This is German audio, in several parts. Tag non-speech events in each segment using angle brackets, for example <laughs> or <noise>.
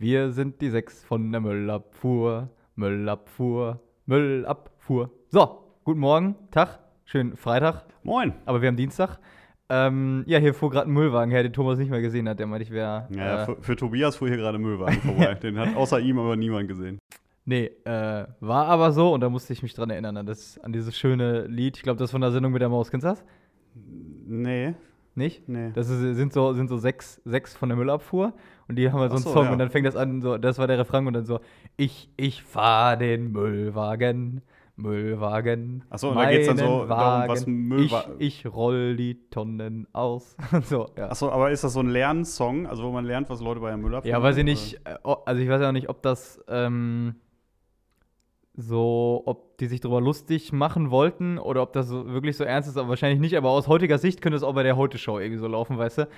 Wir sind die sechs von der Müllabfuhr, Müllabfuhr, Müllabfuhr. So, guten Morgen, Tag, schönen Freitag, Moin. aber wir haben Dienstag. Ähm, ja, hier fuhr gerade ein Müllwagen her, den Thomas nicht mehr gesehen hat. Der meinte, ich wäre. Ja, äh, für, für Tobias fuhr hier gerade Müllwagen vorbei. <laughs> Den hat außer ihm aber niemand gesehen. nee, äh, war aber so und da musste ich mich dran erinnern, an, das, an dieses schöne Lied. Ich glaube, das ist von der Sendung mit der Maus. Kennst du das? Nee, Nicht? nee. Das ist, sind so, sind so sechs, sechs von der Müllabfuhr und die haben halt so einen so, Song ja. und dann fängt das an, so, das war der Refrain und dann so, ich, ich fahr den Müllwagen, Müllwagen. Ach so, und da geht's dann so meinen darum, was Wagen. Müllwa- Ich, ich roll die Tonnen aus. <laughs> so, ja. Achso, aber ist das so ein Lernsong, also wo man lernt, was Leute bei einem Müller Ja, weiß ich nicht, äh, also ich weiß ja auch nicht, ob das ähm, so, ob die sich darüber lustig machen wollten oder ob das so, wirklich so ernst ist, aber wahrscheinlich nicht. Aber aus heutiger Sicht könnte es auch bei der Heute-Show irgendwie so laufen, weißt du?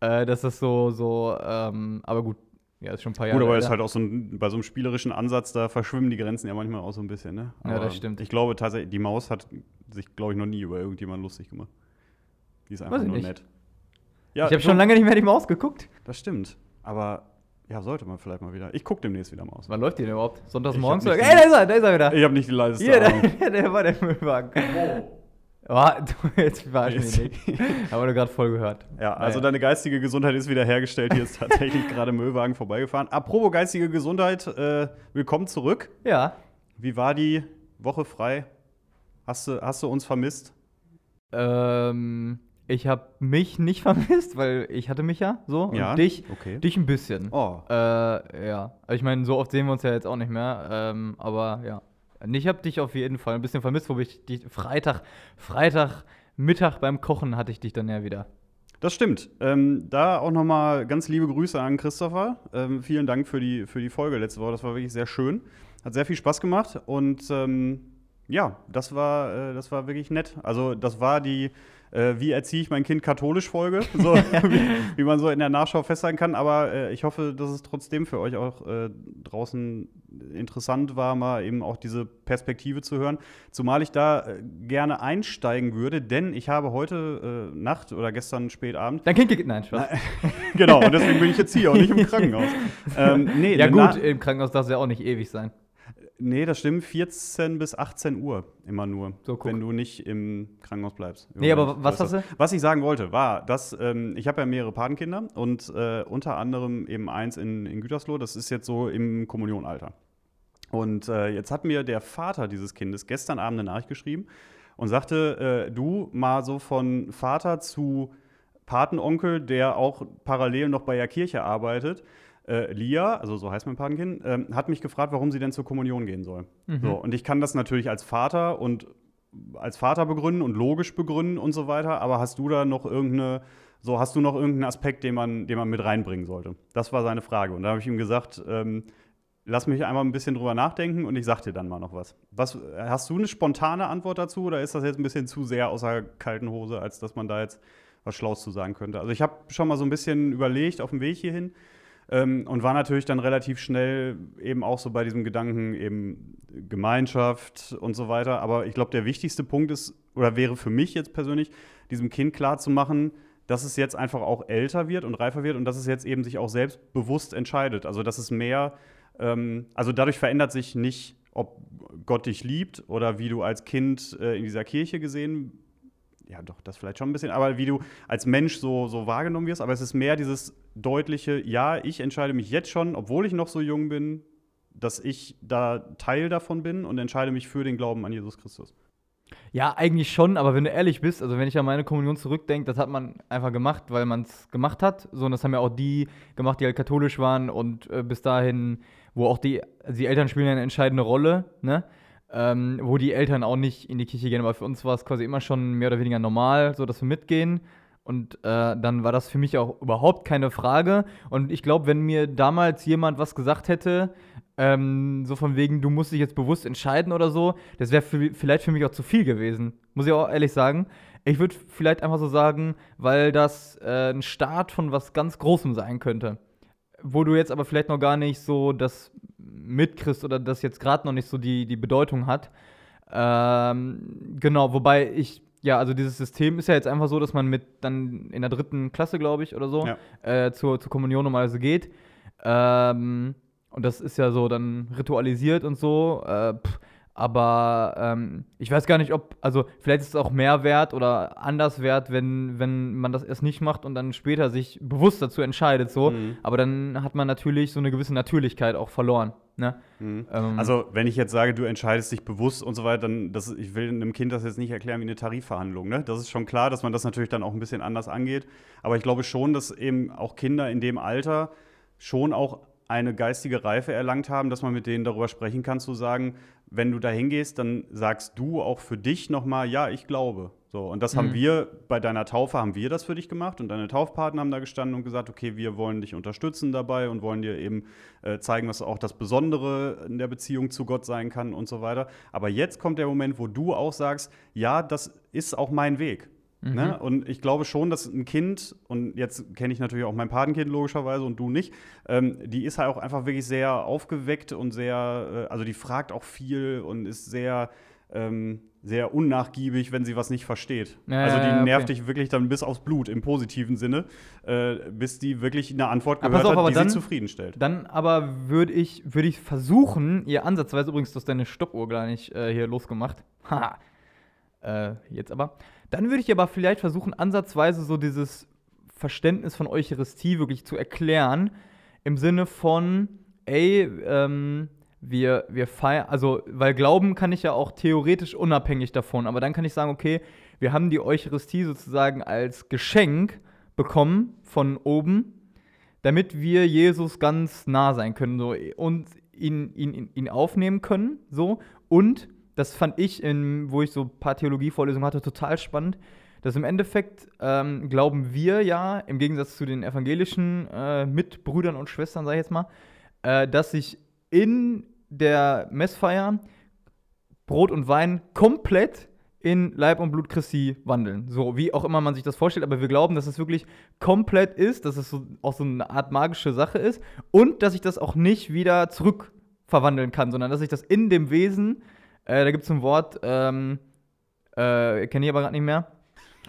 Äh, dass das so, so, ähm, aber gut, ja, ist schon ein paar Jahre Gut, aber ist halt auch so ein, bei so einem spielerischen Ansatz, da verschwimmen die Grenzen ja manchmal auch so ein bisschen, ne? Ja, Aber das stimmt. Ich glaube tatsächlich, die Maus hat sich, glaube ich, noch nie über irgendjemanden lustig gemacht. Die ist einfach nur nicht. nett. Ja, ich habe schon lange nicht mehr die Maus geguckt. Das stimmt. Aber ja, sollte man vielleicht mal wieder. Ich gucke demnächst wieder Maus. Wann läuft die denn überhaupt? Sonntags morgens? Ey, da ist er, da ist er wieder. Ich habe nicht die leiseste Hier, <laughs> der, der war der Müllwagen. Oh, du, jetzt verarsch mich nicht. <laughs> Aber du gerade voll gehört. Ja, also Naja. deine geistige Gesundheit ist wieder hergestellt. Hier ist <laughs> tatsächlich gerade Müllwagen vorbeigefahren. Apropos geistige Gesundheit, äh, willkommen zurück. Ja. Wie war die Woche frei? Hast du, hast du uns vermisst? Ähm, ich habe mich nicht <laughs> vermisst, weil ich hatte mich ja so. Ja, Und dich, okay. dich ein bisschen. Oh. Äh, ja. Ich meine, so oft sehen wir uns ja jetzt auch nicht mehr. Ähm, aber ja. Ich habe dich auf jeden Fall ein bisschen vermisst, wo ich dich Freitag, Freitag Mittag beim Kochen hatte ich dich dann ja wieder. Das stimmt. Ähm, da auch nochmal ganz liebe Grüße an Christopher. Ähm, vielen Dank für die, für die Folge letzte Woche. Das war wirklich sehr schön. Hat sehr viel Spaß gemacht. Und ähm, ja, das war, äh, das war wirklich nett. Also, das war die äh, Wie erziehe ich mein Kind katholisch Folge, <laughs> so, wie, wie man so in der Nachschau festhalten kann. Aber äh, ich hoffe, dass es trotzdem für euch auch äh, draußen interessant war, mal eben auch diese Perspektive zu hören. Zumal ich da äh, gerne einsteigen würde, denn ich habe heute äh, Nacht oder gestern spät Abend Dein Kind geht. Nein, Spaß. genau, und deswegen bin ich jetzt hier und nicht im <laughs> Krankenhaus. ähm, nee, Ja, gut, im Krankenhaus darf es ja auch nicht ewig sein. Nee, das stimmt. 14 bis 18 Uhr immer nur, So, wenn du nicht im Krankenhaus bleibst. Nee, aber was hast das. Was ich sagen wollte, war, dass ähm, ich habe ja mehrere Patenkinder und äh, unter anderem eben eins in, in Gütersloh. Das ist jetzt so im Kommunionalter. Und äh, jetzt hat mir der Vater dieses Kindes gestern Abend eine Nachricht geschrieben und sagte, äh, du mal so von Vater zu Patenonkel, der auch parallel noch bei der Kirche arbeitet, äh, Lia, also so heißt mein Patenkind, ähm, hat mich gefragt, warum sie denn zur Kommunion gehen soll. So, und ich kann das natürlich als Vater und als Vater begründen und logisch begründen und so weiter, aber hast du da noch irgendeine, so hast du noch irgendeinen Aspekt, den man, den man mit reinbringen sollte? Das war seine Frage. Und da habe ich ihm gesagt, ähm, lass mich einmal ein bisschen drüber nachdenken und ich sag dir dann mal noch was. was. Hast du eine spontane Antwort dazu oder ist das jetzt ein bisschen zu sehr außer kalten Hose, als dass man da jetzt was Schlaues zu sagen könnte? Also ich habe schon mal so ein bisschen überlegt auf dem Weg hierhin ähm, und war natürlich dann relativ schnell eben auch so bei diesem Gedanken eben Gemeinschaft und so weiter. Aber ich glaube, der wichtigste Punkt ist oder wäre für mich jetzt persönlich, diesem Kind klarzumachen, dass es jetzt einfach auch älter wird und reifer wird und dass es jetzt eben sich auch selbstbewusst entscheidet. Also dass es mehr, ähm, also dadurch verändert sich nicht, ob Gott dich liebt oder wie du als Kind äh, in dieser Kirche gesehen ja, doch, das vielleicht schon ein bisschen, aber wie du als Mensch so, so wahrgenommen wirst. Aber es ist mehr dieses deutliche, ja, ich entscheide mich jetzt schon, obwohl ich noch so jung bin, dass ich da Teil davon bin und entscheide mich für den Glauben an Jesus Christus. Ja, eigentlich schon, aber wenn du ehrlich bist, also wenn ich an meine Kommunion zurückdenke, das hat man einfach gemacht, weil man es gemacht hat. So, und das haben ja auch die gemacht, die halt katholisch waren und äh, bis dahin, wo auch die, die Eltern spielen eine entscheidende Rolle, ne? Ähm, wo die Eltern auch nicht in die Kirche gehen, aber für uns war es quasi immer schon mehr oder weniger normal, so dass wir mitgehen. Und äh, dann war das für mich auch überhaupt keine Frage. Und ich glaube, wenn mir damals jemand was gesagt hätte, ähm, so von wegen, du musst dich jetzt bewusst entscheiden oder so, das wäre vielleicht für mich auch zu viel gewesen. Muss ich auch ehrlich sagen. Ich würde vielleicht einfach so sagen, weil das äh, ein Start von was ganz Großem sein könnte. Wo du jetzt aber vielleicht noch gar nicht so das mitkriegst oder das jetzt gerade noch nicht so die, die Bedeutung hat. Ähm, genau, wobei ich, ja, also dieses System ist ja jetzt einfach so, dass man mit dann in der dritten Klasse, glaube ich, oder so, Ja. äh, zur, zur Kommunion normalerweise geht. Ähm, und das ist ja so dann ritualisiert und so. Äh, pff, aber ähm, ich weiß gar nicht, ob, also vielleicht ist es auch mehr wert oder anders wert, wenn, wenn man das erst nicht macht und dann später sich bewusst dazu entscheidet, so. Mhm. Aber dann hat man natürlich so eine gewisse Natürlichkeit auch verloren. Ne? Mhm. Ähm, Also, wenn ich jetzt sage, du entscheidest dich bewusst und so weiter, dann, das, ich will einem Kind das jetzt nicht erklären wie eine Tarifverhandlung. Ne? Das ist schon klar, dass man das natürlich dann auch ein bisschen anders angeht. Aber ich glaube schon, dass eben auch Kinder in dem Alter schon auch eine geistige Reife erlangt haben, dass man mit denen darüber sprechen kann, zu sagen, wenn du da hingehst, dann sagst du auch für dich nochmal, ja, ich glaube. So, und das haben Mhm. wir, bei deiner Taufe haben wir das für dich gemacht und deine Taufpaten haben da gestanden und gesagt, okay, wir wollen dich unterstützen dabei und wollen dir eben äh, zeigen, was auch das Besondere in der Beziehung zu Gott sein kann und so weiter. Aber jetzt kommt der Moment, wo du auch sagst, ja, das ist auch mein Weg. Ne? Und ich glaube schon, dass ein Kind, und jetzt kenne ich natürlich auch mein Patenkind logischerweise und du nicht, ähm, die ist halt auch einfach wirklich sehr aufgeweckt und sehr, äh, also die fragt auch viel und ist sehr, ähm, sehr unnachgiebig, wenn sie was nicht versteht. Ja, also die nervt okay. dich wirklich dann bis aufs Blut im positiven Sinne, äh, bis die wirklich eine Antwort gehört auf, hat, aber die dann- sie zufriedenstellt. Dann aber würde ich, würd ich versuchen, ihr ansatzweise, übrigens, du hast deine Stoppuhr gar nicht äh, hier losgemacht. <laughs> Haha. Äh, jetzt aber. Dann würde ich aber vielleicht versuchen, ansatzweise so dieses Verständnis von Eucharistie wirklich zu erklären. Im Sinne von, ey, ähm, wir, wir feiern, also, weil Glauben kann ich ja auch theoretisch unabhängig davon, aber dann kann ich sagen, okay, wir haben die Eucharistie sozusagen als Geschenk bekommen von oben, damit wir Jesus ganz nah sein können so, und ihn, ihn, ihn- ihn aufnehmen können. So. Und das fand ich, in, wo ich so ein paar Theologievorlesungen hatte, total spannend, dass im Endeffekt ähm, glauben wir ja, im Gegensatz zu den evangelischen äh, Mitbrüdern und Schwestern, sag ich jetzt mal, äh, dass sich in der Messfeier Brot und Wein komplett in Leib und Blut Christi wandeln. So, wie auch immer man sich das vorstellt, aber wir glauben, dass es wirklich komplett ist, dass es so, auch so eine Art magische Sache ist und dass ich das auch nicht wieder zurück verwandeln kann, sondern dass ich das in dem Wesen, äh, da gibt es ein Wort, ähm, äh, kenne ich aber gerade nicht mehr.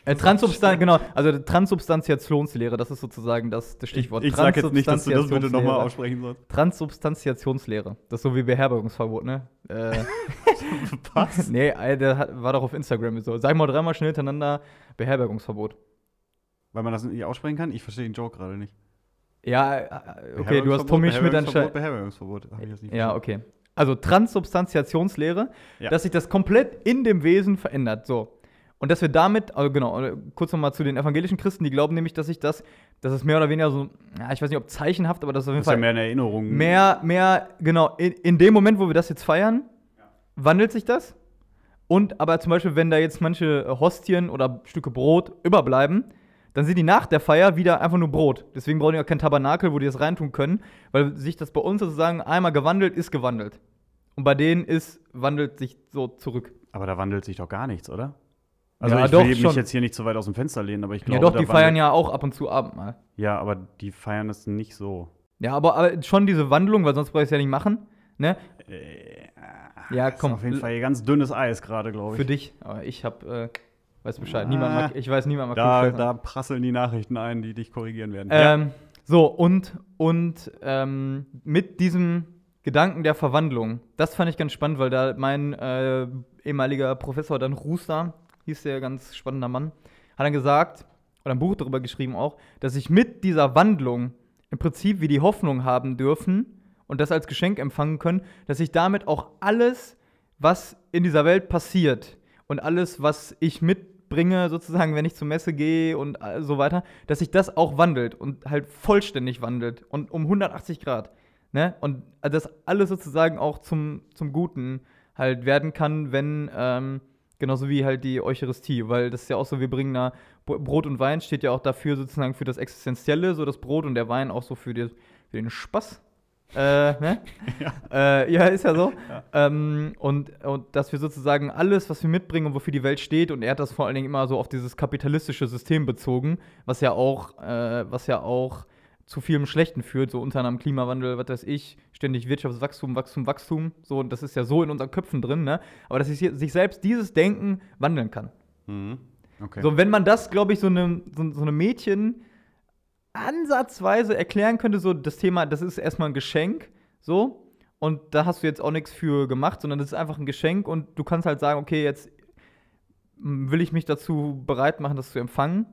Äh, Transsubstan genau, also Transsubstantiationslehre, das ist sozusagen das, das Ich, Stichwort. ich sage jetzt nicht, dass du das bitte nochmal aussprechen sollst. Transsubstantiationslehre. Das ist so wie Beherbergungsverbot, ne? Äh, <laughs> Was? <laughs> nee, äh, der hat, war doch auf Instagram so. Sag mal dreimal schnell hintereinander Beherbergungsverbot. Weil man das nicht aussprechen kann? Ich verstehe den Joke gerade nicht. Ja, äh, okay, du hast Tommy Schmidt anscheinend. Beherbergungsverbot, Beherbergungsverbot. Hab ich jetzt nicht Ja, okay. Also Transsubstantiationslehre, Ja. dass sich das komplett in dem Wesen verändert. So. Und dass wir damit, also genau, äh, kurz nochmal zu den evangelischen Christen, die glauben nämlich, dass sich das, dass es mehr oder weniger so, ja, ich weiß nicht, ob zeichenhaft, aber das ist auf jeden Das ist ja Fall mehr eine Erinnerung. mehr, mehr, genau, in, in dem Moment, wo wir das jetzt feiern, wandelt sich das. Und aber zum Beispiel, wenn da jetzt manche Hostien oder Stücke Brot überbleiben, dann sind die nach der Feier wieder einfach nur Brot. Deswegen brauchen die auch kein Tabernakel, wo die das reintun können, weil sich das bei uns sozusagen einmal gewandelt ist gewandelt. Und bei denen ist, wandelt sich so zurück. Aber da wandelt sich doch gar nichts, oder? Also Ja, ich doch, will mich schon. jetzt hier nicht zu weit aus dem Fenster lehnen, aber ich glaube, ja doch, die feiern ja auch ab und zu Abendmahl. Ja, aber die feiern es nicht so. Ja, aber, aber schon diese Wandlung, weil sonst brauche ich es ja nicht machen. Ne? Ja, Das ist komm. auf jeden Fall hier ganz dünnes Eis gerade, glaube ich. Für dich. Aber ich hab, äh, weiß Bescheid. Niemand mag, ich weiß, niemand mag Da, da prasseln die Nachrichten ein, die dich korrigieren werden. Ähm, So, und, und ähm, mit diesem Gedanken der Verwandlung, das fand ich ganz spannend, weil da mein äh, ehemaliger Professor Dan Ruster, hieß der ganz spannender Mann, hat dann gesagt, oder ein Buch darüber geschrieben auch, dass ich mit dieser Wandlung im Prinzip wie die Hoffnung haben dürfen und das als Geschenk empfangen können, dass ich damit auch alles, was in dieser Welt passiert und alles, was ich mitbringe, sozusagen, wenn ich zur Messe gehe und all- so weiter, dass sich das auch wandelt und halt vollständig wandelt und um 180 Grad. Ne? Und das alles sozusagen auch zum, zum Guten halt werden kann, wenn, ähm, genauso wie halt die Eucharistie, weil das ist ja auch so, wir bringen da Br- Brot und Wein steht ja auch dafür sozusagen für das Existenzielle, so das Brot und der Wein auch so für, die, für den Spaß. Äh, ne? <laughs> Ja. Äh, ja, ist ja so. <laughs> Ja. Ähm, und, und dass wir sozusagen alles, was wir mitbringen und wofür die Welt steht, und er hat das vor allen Dingen immer so auf dieses kapitalistische System bezogen, was ja auch, äh, was ja auch zu vielem Schlechten führt, so unter anderem Klimawandel, was weiß ich, ständig Wirtschaftswachstum, Wachstum, Wachstum, so, und das ist ja so in unseren Köpfen drin, ne? Aber dass sich, sich selbst dieses Denken wandeln kann. Mhm. Okay. So, wenn man das, glaube ich, so einem so, so einem Mädchen ansatzweise erklären könnte, so das Thema, das ist erstmal ein Geschenk, so. Und da hast du jetzt auch nichts für gemacht, sondern das ist einfach ein Geschenk und du kannst halt sagen, okay, jetzt will ich mich dazu bereit machen, das zu empfangen.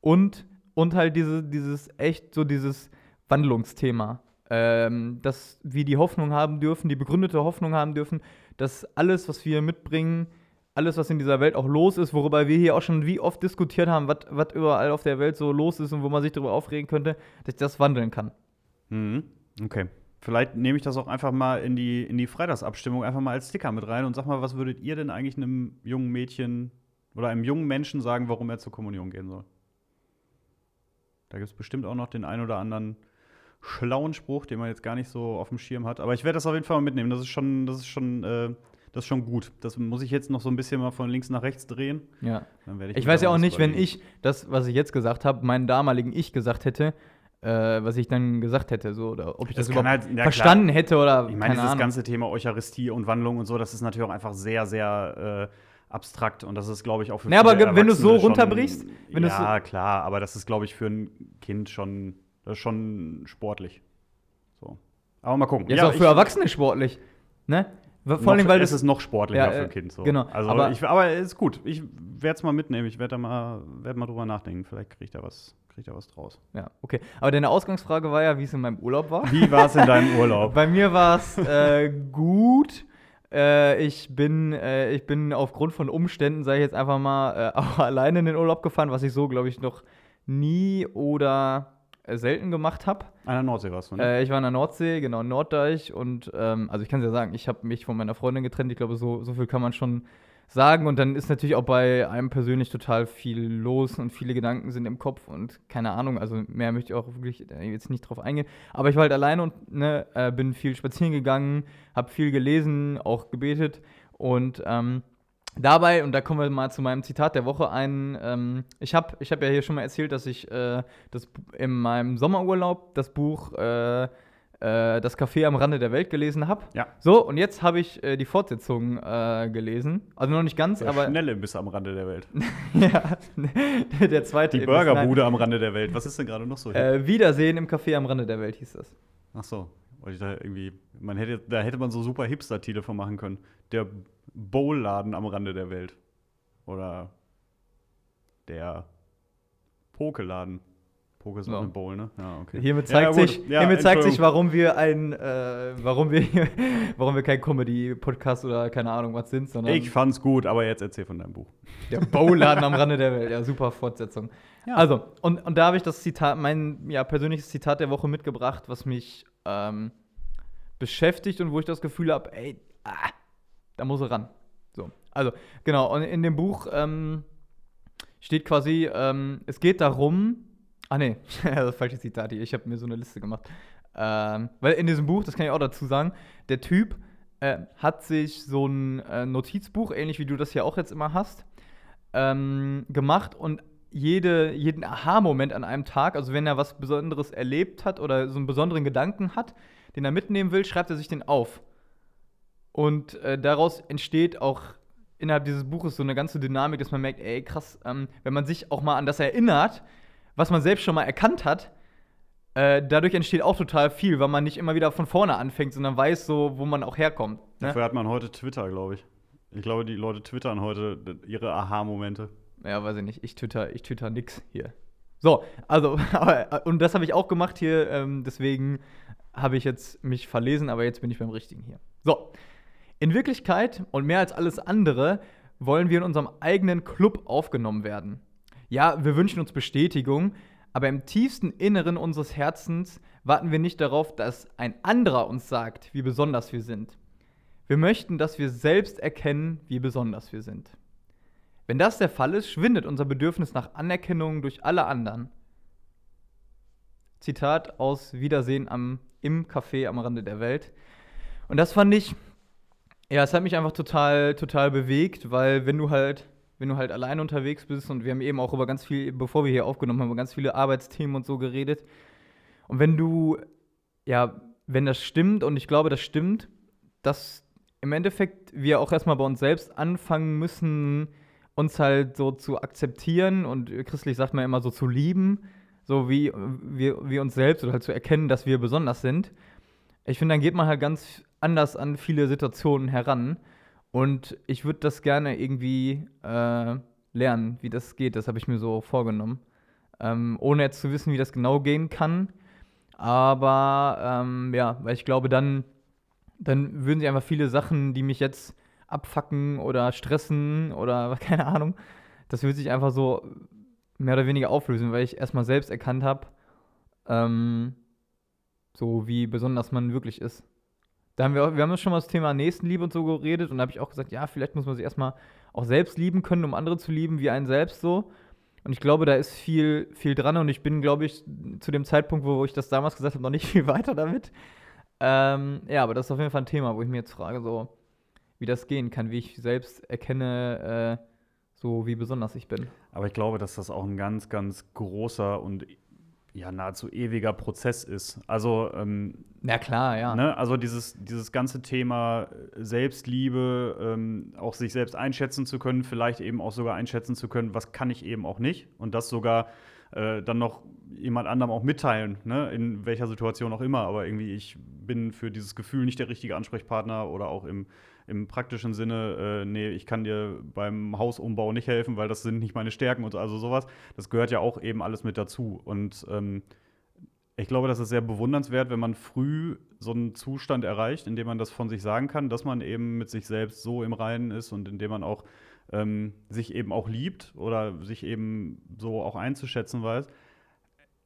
Und, und halt diese, dieses echt so dieses Wandlungsthema. Ähm, dass wir die Hoffnung haben dürfen, die begründete Hoffnung haben dürfen, dass alles, was wir mitbringen, alles, was in dieser Welt auch los ist, worüber wir hier auch schon wie oft diskutiert haben, was überall auf der Welt so los ist und wo man sich darüber aufregen könnte, dass ich das wandeln kann. Mhm. Okay. Vielleicht nehme ich das auch einfach mal in die, in die Freitagsabstimmung einfach mal als Sticker mit rein und sag mal, was würdet ihr denn eigentlich einem jungen Mädchen oder einem jungen Menschen sagen, warum er zur Kommunion gehen soll? Da gibt es bestimmt auch noch den ein oder anderen schlauen Spruch, den man jetzt gar nicht so auf dem Schirm hat. Aber ich werde das auf jeden Fall mal mitnehmen. Das ist schon, das ist schon, äh, das ist schon gut. Das muss ich jetzt noch so ein bisschen mal von links nach rechts drehen. Ja. ich, ich weiß ja auch nicht, wenn ich das, was ich jetzt gesagt habe, meinen damaligen Ich gesagt hätte, äh, was ich dann gesagt hätte, so, oder ob ich das, das überhaupt halt, ja, verstanden klar. hätte oder. Ich meine, dieses Ahnung. ganze Thema Eucharistie und Wandlung und so, das ist natürlich auch einfach sehr, sehr äh, abstrakt und das ist, glaube ich, auch für ja, aber wenn du es so runterbrichst, schon, ja, so klar, aber das ist, glaube ich, für ein Kind schon, das ist schon sportlich. So. Aber mal gucken. Ja, ja auch für Erwachsene sportlich, ne? Vor allem, weil es ist noch sportlicher ja, für ein Kind. So. Genau. Also aber, ich, aber ist gut. Ich werde es mal mitnehmen. Ich werde mal, werd mal drüber nachdenken. Vielleicht kriegt er was, kriegt er was draus. Ja, okay. Aber deine Ausgangsfrage war ja, wie es in meinem Urlaub war. Wie war es in deinem <laughs> Urlaub? Bei mir war es äh, gut. Äh, ich, bin, äh, ich bin aufgrund von Umständen, sage ich jetzt einfach mal, äh, auch <laughs> alleine in den Urlaub gefahren, was ich so, glaube ich, noch nie oder äh, selten gemacht habe. An der Nordsee warst du, ne? Äh, ich war an der Nordsee, genau, Norddeich. Und ähm, also ich kann es ja sagen, ich habe mich von meiner Freundin getrennt. Ich glaube, so, so viel kann man schon sagen. Und dann ist natürlich auch bei einem persönlich total viel los und viele Gedanken sind im Kopf und keine Ahnung. Also mehr möchte ich auch wirklich jetzt nicht drauf eingehen. Aber ich war halt alleine und ne, äh, bin viel spazieren gegangen, habe viel gelesen, auch gebetet. Und ähm, Dabei, und da kommen wir mal zu meinem Zitat der Woche ein, ähm, ich habe ich hab ja hier schon mal erzählt, dass ich äh, das, in meinem Sommerurlaub das Buch äh, äh, Das Café am Rande der Welt gelesen habe. Ja. So, und jetzt habe ich äh, die Fortsetzung äh, gelesen. Also noch nicht ganz, der aber. Schnelle Imbiss am Rande der Welt. <laughs> ja, der zweite. Die Burgerbude am Rande der Welt. Was ist denn gerade noch so? Äh, Wiedersehen im Café am Rande der Welt hieß das. Ach so. ich da irgendwie, man hätte, da hätte man so super Hipster-Titel von machen können. Der Bowl-Laden am Rande der Welt. Oder der Pokeladen. Poke ist auch eine Bowl, ne? Ja, okay. Hiermit zeigt, ja, sich, hiermit zeigt sich, warum wir ein, äh, warum wir, <laughs> warum wir kein Comedy-Podcast oder keine Ahnung was sind, sondern. Ich fand's gut, aber jetzt erzähl von deinem Buch. Der Bowladen am Rande der Welt, ja, super Fortsetzung. Also, und, und da habe ich das Zitat, mein ja, persönliches Zitat der Woche mitgebracht, was mich ähm, beschäftigt und wo ich das Gefühl habe, ey, ah, da muss er ran. So. Also, genau, und in dem Buch ähm, steht quasi, ähm, es geht darum, ah <laughs> das falsche Zitat ich habe mir so eine Liste gemacht. Ähm, weil in diesem Buch, das kann ich auch dazu sagen, der Typ äh, hat sich so ein äh, Notizbuch, ähnlich wie du das hier auch jetzt immer hast, ähm, gemacht und jede, jeden Aha-Moment an einem Tag, also wenn er was Besonderes erlebt hat oder so einen besonderen Gedanken hat, den er mitnehmen will, schreibt er sich den auf. Und äh, daraus entsteht auch innerhalb dieses Buches so eine ganze Dynamik, dass man merkt, ey, krass, ähm, wenn man sich auch mal an das erinnert, was man selbst schon mal erkannt hat, äh, dadurch entsteht auch total viel, weil man nicht immer wieder von vorne anfängt, sondern weiß so, wo man auch herkommt. Ne? Dafür hat man heute Twitter, glaube ich. Ich glaube, die Leute twittern heute ihre Aha-Momente. Ja, weiß ich nicht. Ich twitter, ich twitter nix hier. So, also, <laughs> aber, und das habe ich auch gemacht hier, ähm, deswegen habe ich jetzt mich verlesen, aber jetzt bin ich beim Richtigen hier. So, in Wirklichkeit und mehr als alles andere wollen wir in unserem eigenen Club aufgenommen werden. Ja, wir wünschen uns Bestätigung, aber im tiefsten Inneren unseres Herzens warten wir nicht darauf, dass ein anderer uns sagt, wie besonders wir sind. Wir möchten, dass wir selbst erkennen, wie besonders wir sind. Wenn das der Fall ist, schwindet unser Bedürfnis nach Anerkennung durch alle anderen. Zitat aus Wiedersehen am, im Café am Rande der Welt. Und das fand ich ja, es hat mich einfach total, total bewegt, weil wenn du halt, wenn du halt allein unterwegs bist und wir haben eben auch über ganz viel, bevor wir hier aufgenommen haben, über ganz viele Arbeitsthemen und so geredet. Und wenn du, ja, wenn das stimmt, und ich glaube, das stimmt, dass im Endeffekt wir auch erstmal bei uns selbst anfangen müssen, uns halt so zu akzeptieren und christlich sagt man immer so zu lieben, so wie wir, wir uns selbst oder halt zu erkennen, dass wir besonders sind. Ich finde, dann geht man halt ganz anders an viele Situationen heran. Und ich würde das gerne irgendwie äh, lernen, wie das geht. Das habe ich mir so vorgenommen. Ähm, ohne jetzt zu wissen, wie das genau gehen kann. Aber ähm, ja, weil ich glaube, dann, dann würden sich einfach viele Sachen, die mich jetzt abfacken oder stressen oder <laughs> keine Ahnung, das würde sich einfach so mehr oder weniger auflösen, weil ich erstmal selbst erkannt habe, ähm, so wie besonders man wirklich ist. Da haben wir, wir haben schon mal das Thema Nächstenliebe und so geredet und da habe ich auch gesagt, ja, vielleicht muss man sich erstmal auch selbst lieben können, um andere zu lieben, wie einen selbst so. Und ich glaube, da ist viel, viel dran und ich bin, glaube ich, zu dem Zeitpunkt, wo ich das damals gesagt habe, noch nicht <laughs> viel weiter damit. Ähm, ja, aber das ist auf jeden Fall ein Thema, wo ich mir jetzt frage, so, wie das gehen kann, wie ich selbst erkenne, äh, so wie besonders ich bin. Aber ich glaube, dass das auch ein ganz, ganz großer und ja, nahezu ewiger Prozess ist. Also, ähm, ja klar, ja. Ne, also dieses, dieses ganze Thema Selbstliebe, ähm, auch sich selbst einschätzen zu können, vielleicht eben auch sogar einschätzen zu können, was kann ich eben auch nicht. Und das sogar äh, dann noch jemand anderem auch mitteilen, ne, in welcher Situation auch immer. Aber irgendwie, ich bin für dieses Gefühl nicht der richtige Ansprechpartner oder auch im im praktischen Sinne, äh, nee, ich kann dir beim Hausumbau nicht helfen, weil das sind nicht meine Stärken und so, also sowas. Das gehört ja auch eben alles mit dazu. Und ähm, ich glaube, das ist sehr bewundernswert, wenn man früh so einen Zustand erreicht, in dem man das von sich sagen kann, dass man eben mit sich selbst so im Reinen ist und in dem man auch ähm, sich eben auch liebt oder sich eben so auch einzuschätzen weiß.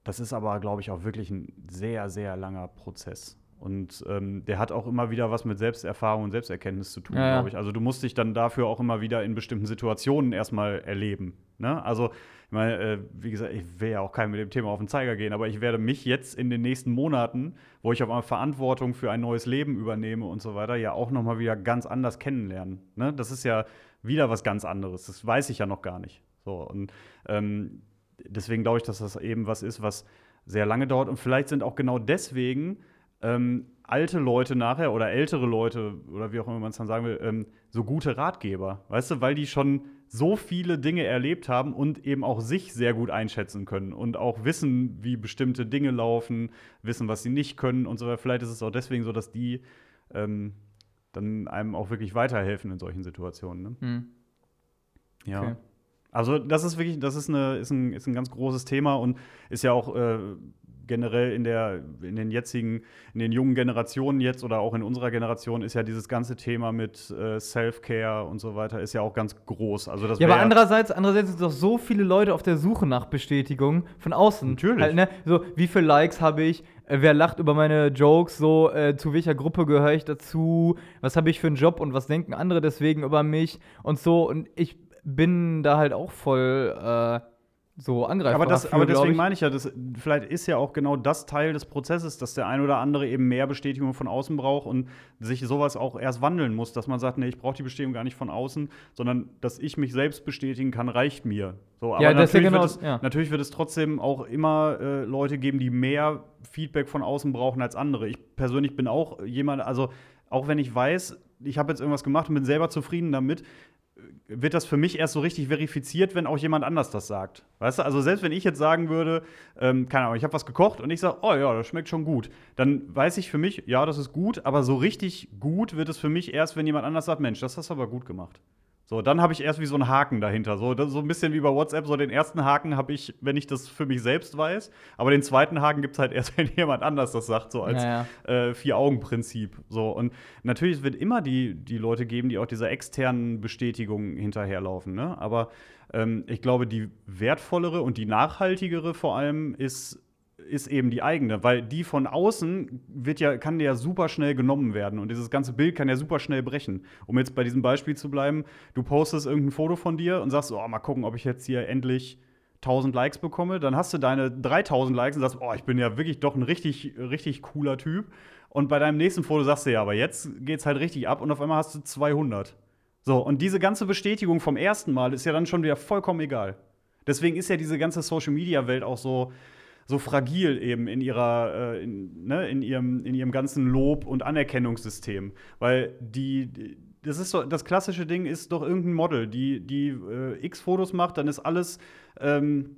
Das ist aber, glaube ich, auch wirklich ein sehr, sehr langer Prozess. Und ähm, der hat auch immer wieder was mit Selbsterfahrung und Selbsterkenntnis zu tun, ja, glaube ich. Also du musst dich dann dafür auch immer wieder in bestimmten Situationen erstmal erleben. Ne? Also, ich meine, äh, wie gesagt, ich will ja auch keinem mit dem Thema auf den Zeiger gehen, aber ich werde mich jetzt in den nächsten Monaten, wo ich auf einmal Verantwortung für ein neues Leben übernehme und so weiter, ja auch nochmal wieder ganz anders kennenlernen. Ne? Das ist ja wieder was ganz anderes. Das weiß ich ja noch gar nicht. So, und ähm, deswegen glaube ich, dass das eben was ist, was sehr lange dauert. Und vielleicht sind auch genau deswegen ähm, alte Leute nachher oder ältere Leute oder wie auch immer man es dann sagen will, ähm, so gute Ratgeber. Weißt du, weil die schon so viele Dinge erlebt haben und eben auch sich sehr gut einschätzen können und auch wissen, wie bestimmte Dinge laufen, wissen, was sie nicht können und so weiter. Vielleicht ist es auch deswegen so, dass die ähm, dann einem auch wirklich weiterhelfen in solchen Situationen. Ne? Hm. Ja. Okay. Also das ist wirklich, das ist, eine, ist, ein, ist ein ganz großes Thema und ist ja auch äh, generell in der, in den jetzigen, in den jungen Generationen jetzt oder auch in unserer Generation ist ja dieses ganze Thema mit äh, Self-Care und so weiter ist ja auch ganz groß. Also das ja, aber andererseits, andererseits sind doch so viele Leute auf der Suche nach Bestätigung von außen. Natürlich. Halt, ne? So, wie viele Likes habe ich? Äh, wer lacht über meine Jokes? So, äh, zu welcher Gruppe gehöre ich dazu? Was habe ich für einen Job und was denken andere deswegen über mich? Und so. Und ich bin da halt auch voll äh, so angreifbar. Aber, das, für, aber deswegen meine ich ja, das, vielleicht ist ja auch genau das Teil des Prozesses, dass der ein oder andere eben mehr Bestätigung von außen braucht und sich sowas auch erst wandeln muss, dass man sagt, nee, ich brauche die Bestätigung gar nicht von außen, sondern dass ich mich selbst bestätigen kann, reicht mir. So, aber ja, natürlich, genau, wird es, ja. natürlich wird es trotzdem auch immer äh, Leute geben, die mehr Feedback von außen brauchen als andere. Ich persönlich bin auch jemand, also auch wenn ich weiß, ich habe jetzt irgendwas gemacht und bin selber zufrieden damit, wird das für mich erst so richtig verifiziert, wenn auch jemand anders das sagt. Weißt du, also selbst wenn ich jetzt sagen würde, ähm, keine Ahnung, ich habe was gekocht und ich sage, oh ja, das schmeckt schon gut, dann weiß ich für mich, ja, das ist gut, aber so richtig gut wird es für mich erst, wenn jemand anders sagt, Mensch, das hast du aber gut gemacht. So, dann habe ich erst wie so einen Haken dahinter. So, so ein bisschen wie bei WhatsApp. So, den ersten Haken habe ich, wenn ich das für mich selbst weiß. Aber den zweiten Haken gibt es halt <laughs> erst, wenn jemand anders das sagt, so als naja. äh, Vier-Augen-Prinzip. So, und natürlich wird immer die, die Leute geben, die auch dieser externen Bestätigung hinterherlaufen. Ne? Aber ähm, ich glaube, die wertvollere und die nachhaltigere vor allem ist ist eben die eigene, weil die von außen wird ja, kann ja super schnell genommen werden und dieses ganze Bild kann ja super schnell brechen. Um jetzt bei diesem Beispiel zu bleiben, du postest irgendein Foto von dir und sagst, oh, mal gucken, ob ich jetzt hier endlich 1000 Likes bekomme, dann hast du deine 3000 Likes und sagst, oh, ich bin ja wirklich doch ein richtig, richtig cooler Typ. Und bei deinem nächsten Foto sagst du ja, aber jetzt geht's halt richtig ab und auf einmal hast du 200. So, und diese ganze Bestätigung vom ersten Mal ist ja dann schon wieder vollkommen egal. Deswegen ist ja diese ganze Social Media Welt auch so, so fragil eben in ihrer, äh, in, ne, in, ihrem, in ihrem ganzen Lob- und Anerkennungssystem. Weil die, das ist so, das klassische Ding ist doch irgendein Model, die, die äh, X Fotos macht, dann ist alles, ähm,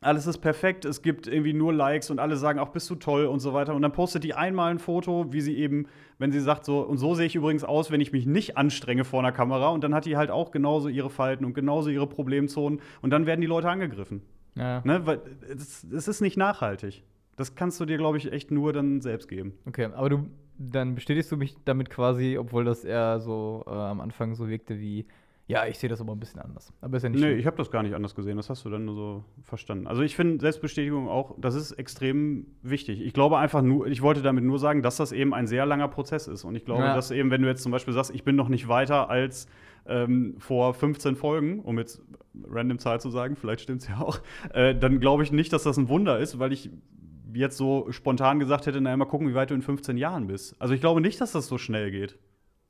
alles ist perfekt, es gibt irgendwie nur Likes und alle sagen, auch bist du toll und so weiter. Und dann postet die einmal ein Foto, wie sie eben, wenn sie sagt, so, und so sehe ich übrigens aus, wenn ich mich nicht anstrenge vor einer Kamera. Und dann hat die halt auch genauso ihre Falten und genauso ihre Problemzonen. Und dann werden die Leute angegriffen. Ja. Ne? Weil es, ist nicht nachhaltig. Das kannst du dir, glaube ich, echt nur dann selbst geben. Okay, aber du, dann bestätigst du mich damit quasi, obwohl das eher so äh, am Anfang so wirkte wie, ja, ich sehe das aber ein bisschen anders. Aber ist ja nicht Nee, schlimm. ich habe das gar nicht anders gesehen. Das hast du dann nur so verstanden. Also ich finde Selbstbestätigung auch, das ist extrem wichtig. Ich glaube einfach nur, ich wollte damit nur sagen, dass das eben ein sehr langer Prozess ist. Und ich glaube, Ja. dass eben, wenn du jetzt zum Beispiel sagst, ich bin noch nicht weiter als ähm, vor 15 Folgen, um jetzt random Zahl zu sagen, vielleicht stimmt es ja auch, äh, dann glaube ich nicht, dass das ein Wunder ist, weil ich jetzt so spontan gesagt hätte, naja, mal gucken, wie weit du in 15 Jahren bist. Also ich glaube nicht, dass das so schnell geht.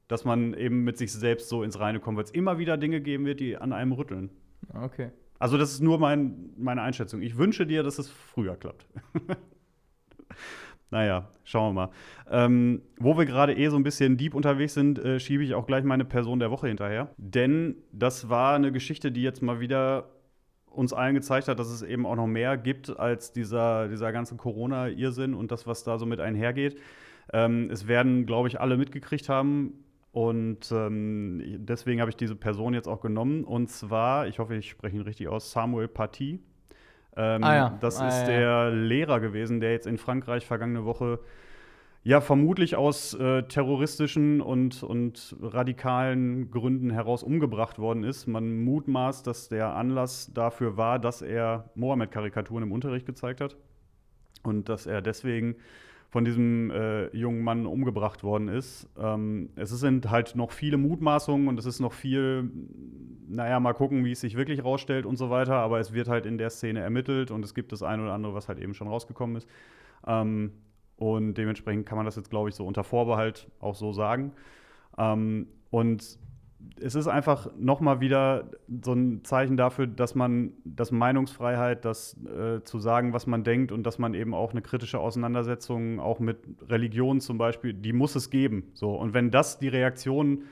Dass man eben mit sich selbst so ins Reine kommt, weil es immer wieder Dinge geben wird, die an einem rütteln. Okay. Also, das ist nur mein, meine Einschätzung. Ich wünsche dir, dass es früher klappt. <laughs> naja, schauen wir mal. Ähm, wo wir gerade eh so ein bisschen deep unterwegs sind, äh, schiebe ich auch gleich meine Person der Woche hinterher. Denn das war eine Geschichte, die jetzt mal wieder uns allen gezeigt hat, dass es eben auch noch mehr gibt als dieser, dieser ganze Corona-Irrsinn und das, was da so mit einhergeht. Ähm, es werden, glaube ich, alle mitgekriegt haben. Und ähm, deswegen habe ich diese Person jetzt auch genommen. Und zwar, ich hoffe, ich spreche ihn richtig aus, Samuel Paty. Ähm, Ah ja. Das Ah ist ja, der Lehrer gewesen, der jetzt in Frankreich vergangene Woche ja vermutlich aus äh, terroristischen und, und radikalen Gründen heraus umgebracht worden ist. Man mutmaßt, dass der Anlass dafür war, dass er Mohammed-Karikaturen im Unterricht gezeigt hat und dass er deswegen von diesem äh, jungen Mann umgebracht worden ist. Ähm, es sind halt noch viele Mutmaßungen und es ist noch viel, naja, mal gucken, wie es sich wirklich rausstellt und so weiter, aber es wird halt in der Szene ermittelt und es gibt das eine oder andere, was halt eben schon rausgekommen ist. Ähm, und dementsprechend kann man das jetzt, glaube ich, so unter Vorbehalt auch so sagen. Ähm, und es ist einfach nochmal wieder so ein Zeichen dafür, dass man, dass Meinungsfreiheit, das äh, zu sagen, was man denkt und dass man eben auch eine kritische Auseinandersetzung auch mit Religion zum Beispiel, die muss es geben. So. Und wenn das die Reaktion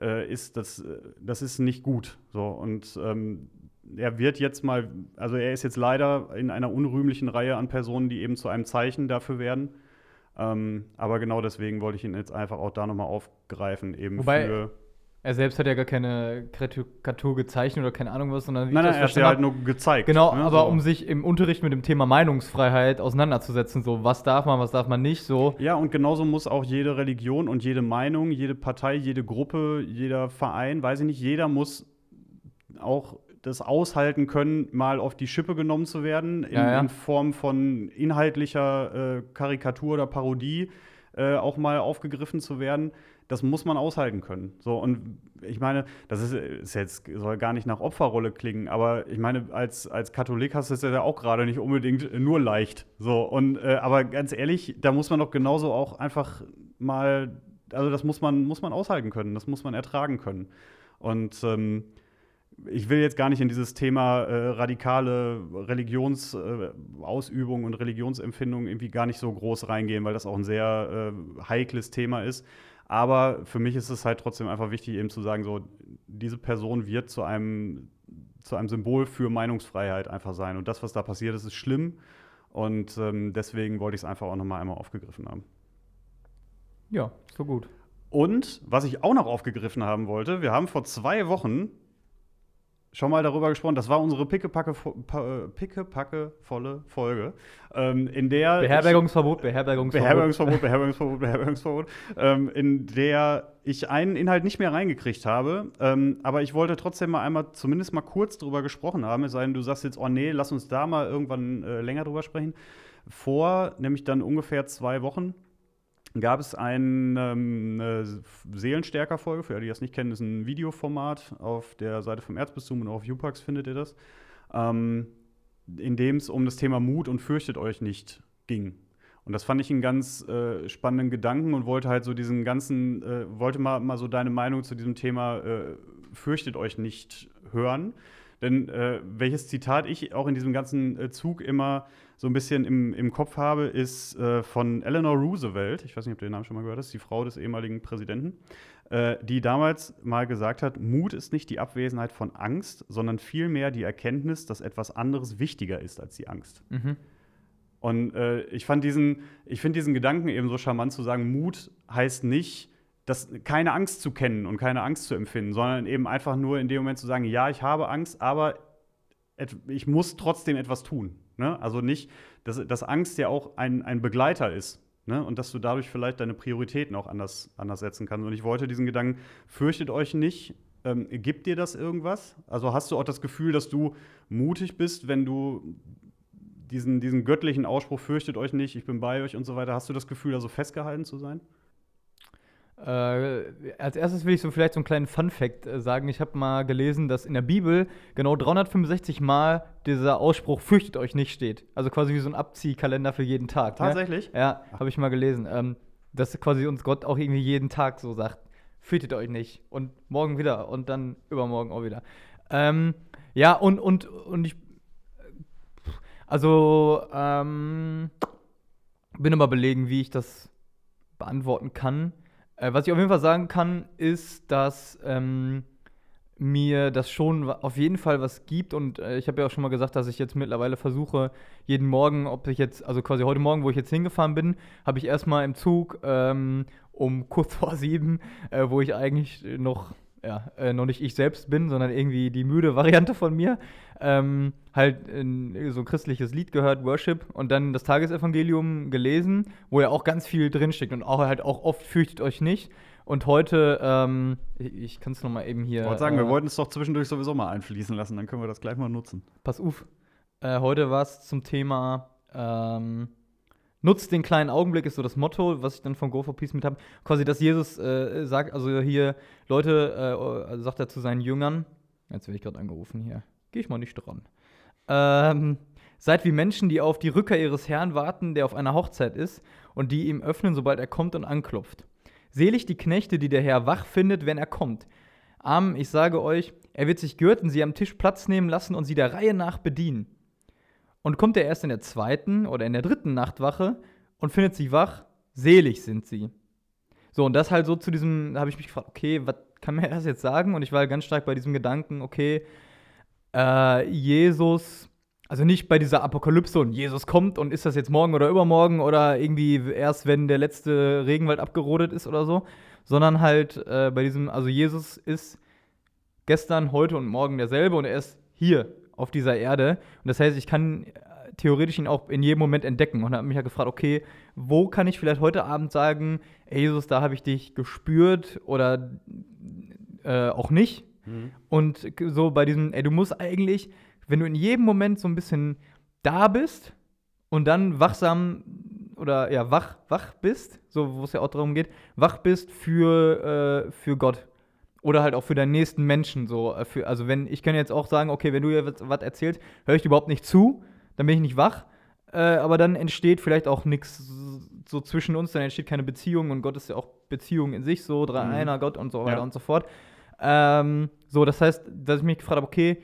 äh, ist, das, das ist nicht gut. So. Und ähm, er wird jetzt mal, also er ist jetzt leider in einer unrühmlichen Reihe an Personen, die eben zu einem Zeichen dafür werden. Ähm, aber genau deswegen wollte ich ihn jetzt einfach auch da nochmal aufgreifen, eben Wobei- für. Er selbst hat ja gar keine Karikatur gezeichnet oder keine Ahnung was, sondern wie Nein, nein, er hat hab- halt nur gezeigt. Genau, ne, aber so. um sich im Unterricht mit dem Thema Meinungsfreiheit auseinanderzusetzen, so was darf man, was darf man nicht, so. Ja, und genauso muss auch jede Religion und jede Meinung, jede Partei, jede Gruppe, jeder Verein, weiß ich nicht, jeder muss auch das aushalten können, mal auf die Schippe genommen zu werden, in, Ja, ja. in Form von inhaltlicher äh, Karikatur oder Parodie äh, auch mal aufgegriffen zu werden. Das muss man aushalten können. So, und ich meine, das ist, ist jetzt, soll gar nicht nach Opferrolle klingen, aber ich meine, als, als Katholik hast du es ja auch gerade nicht unbedingt nur leicht. So, und äh, aber ganz ehrlich, da muss man doch genauso auch einfach mal, also das muss man, muss man aushalten können, das muss man ertragen können. Und ähm, ich will jetzt gar nicht in dieses Thema äh, radikale Religionsausübung und Religionsempfindung irgendwie gar nicht so groß reingehen, weil das auch ein sehr äh, heikles Thema ist. Aber für mich ist es halt trotzdem einfach wichtig, eben zu sagen, so, diese Person wird zu einem, zu einem Symbol für Meinungsfreiheit einfach sein. Und das, was da passiert ist, ist schlimm. Und ähm, deswegen wollte ich es einfach auch nochmal einmal aufgegriffen haben. Ja, so gut. Und was ich auch noch aufgegriffen haben wollte, wir haben vor zwei Wochen schon mal darüber gesprochen, das war unsere pickepacke, pa- äh, pickepacke volle Folge, ähm, in der Beherbergungsverbot, Beherbergungsverbot. Beherbergungsverbot, Beherbergungsverbot, Beherbergungsverbot, ähm, in der ich einen Inhalt nicht mehr reingekriegt habe. Ähm, aber ich wollte trotzdem mal einmal zumindest mal kurz drüber gesprochen haben, es sei denn, du sagst jetzt, oh nee, lass uns da mal irgendwann äh, länger drüber sprechen. Vor nämlich dann ungefähr zwei Wochen gab es ein, ähm, eine Seelenstärker-Folge, für alle, die das nicht kennen, ist ein Videoformat auf der Seite vom Erzbistum und auch auf Upax findet ihr das, ähm, in dem es um das Thema Mut und fürchtet euch nicht ging. Und das fand ich einen ganz äh, spannenden Gedanken und wollte halt so diesen ganzen, äh, wollte mal, mal so deine Meinung zu diesem Thema äh, fürchtet euch nicht hören. Denn äh, welches Zitat ich auch in diesem ganzen äh, Zug immer so ein bisschen im, im Kopf habe, ist äh, von Eleanor Roosevelt. Ich weiß nicht, ob du den Namen schon mal gehört hast, die Frau des ehemaligen Präsidenten, äh, die damals mal gesagt hat: Mut ist nicht die Abwesenheit von Angst, sondern vielmehr die Erkenntnis, dass etwas anderes wichtiger ist als die Angst. Mhm. Und äh, ich fand diesen, ich finde diesen Gedanken eben so charmant zu sagen, Mut heißt nicht, das, keine Angst zu kennen und keine Angst zu empfinden, sondern eben einfach nur in dem Moment zu sagen, ja, ich habe Angst, aber ich muss trotzdem etwas tun. Ne? Also nicht, dass, dass Angst ja auch ein, ein Begleiter ist. Ne? Und dass du dadurch vielleicht deine Prioritäten auch anders, anders setzen kannst. Und ich wollte diesen Gedanken, fürchtet euch nicht, ähm, gibt dir das irgendwas? Also hast du auch das Gefühl, dass du mutig bist, wenn du diesen, diesen göttlichen Ausspruch, fürchtet euch nicht, ich bin bei euch und so weiter, hast du das Gefühl, da so festgehalten zu sein? Äh, als erstes will ich so vielleicht so einen kleinen Fun-Fact äh, sagen. Ich habe mal gelesen, dass in der Bibel genau 365 Mal dieser Ausspruch "Fürchtet euch nicht" steht. Also quasi wie so ein Abziehkalender für jeden Tag. Ne? Tatsächlich? Ne? Ja, habe ich mal gelesen. Ähm, dass quasi uns Gott auch irgendwie jeden Tag so sagt: Fürchtet euch nicht. Und morgen wieder und dann übermorgen auch wieder. Ähm, ja, und, und, und ich also, ähm, bin immer belegen, wie ich das beantworten kann. Äh, was ich auf jeden Fall sagen kann, ist, dass ähm, mir das schon auf jeden Fall was gibt. Und äh, ich habe ja auch schon mal gesagt, dass ich jetzt mittlerweile versuche, jeden Morgen, ob ich jetzt, also quasi heute Morgen, wo ich jetzt hingefahren bin, habe ich erstmal im Zug ähm, um kurz <laughs> vor sieben, äh, wo ich eigentlich noch ja, äh, noch nicht ich selbst bin, sondern irgendwie die müde Variante von mir, ähm, halt in, so ein christliches Lied gehört, Worship, und dann das Tagesevangelium gelesen, wo ja auch ganz viel drinsteckt und auch halt auch oft fürchtet euch nicht. Und heute, ähm, ich, kann es nochmal eben hier. Ich wollte sagen, äh, wir wollten es doch zwischendurch sowieso mal einfließen lassen, dann können wir das gleich mal nutzen. Pass auf. Äh, heute war es zum Thema ähm, Nutzt den kleinen Augenblick ist so das Motto, was ich dann von Go for Peace mit habe. Quasi, dass Jesus äh, sagt, also hier, Leute, äh, also sagt er zu seinen Jüngern, jetzt werde ich gerade angerufen hier, gehe ich mal nicht dran. Ähm, seid wie Menschen, die auf die Rückkehr ihres Herrn warten, der auf einer Hochzeit ist und die ihm öffnen, sobald er kommt und anklopft. Selig die Knechte, die der Herr wach findet, wenn er kommt. Amen, ich sage euch, er wird sich gürten, sie am Tisch Platz nehmen lassen und sie der Reihe nach bedienen. Und kommt er erst in der zweiten oder in der dritten Nachtwache und findet sie wach, selig sind sie. So, und das halt so zu diesem, da habe ich mich gefragt, okay, was kann mir <laughs> das jetzt sagen? Und ich war ganz stark bei diesem Gedanken, okay, äh, Jesus, also nicht bei dieser Apokalypse und Jesus kommt und ist das jetzt morgen oder übermorgen oder irgendwie erst, wenn der letzte Regenwald abgerodet ist oder so, sondern halt äh, bei diesem, also Jesus ist gestern, heute und morgen derselbe und er ist hier auf dieser Erde. Und das heißt, ich kann äh, theoretisch ihn auch in jedem Moment entdecken. Und habe mich ja gefragt, okay, wo kann ich vielleicht heute Abend sagen, ey Jesus, da habe ich dich gespürt oder äh, auch nicht. Mhm. Und so bei diesem, ey, du musst eigentlich, wenn du in jedem Moment so ein bisschen da bist und dann wachsam oder ja, wach, wach bist, so wo es ja auch darum geht, wach bist für, äh, für Gott. Oder halt auch für deinen nächsten Menschen. So, äh, für, also wenn, ich kann jetzt auch sagen, okay, wenn du hier was erzählst, höre ich überhaupt nicht zu, dann bin ich nicht wach. Äh, aber dann entsteht vielleicht auch nichts so zwischen uns, dann entsteht keine Beziehung und Gott ist ja auch Beziehung in sich, so, drei, mhm. einer Gott und so weiter ja. und so fort. Ähm, so, das heißt, dass ich mich gefragt habe, okay,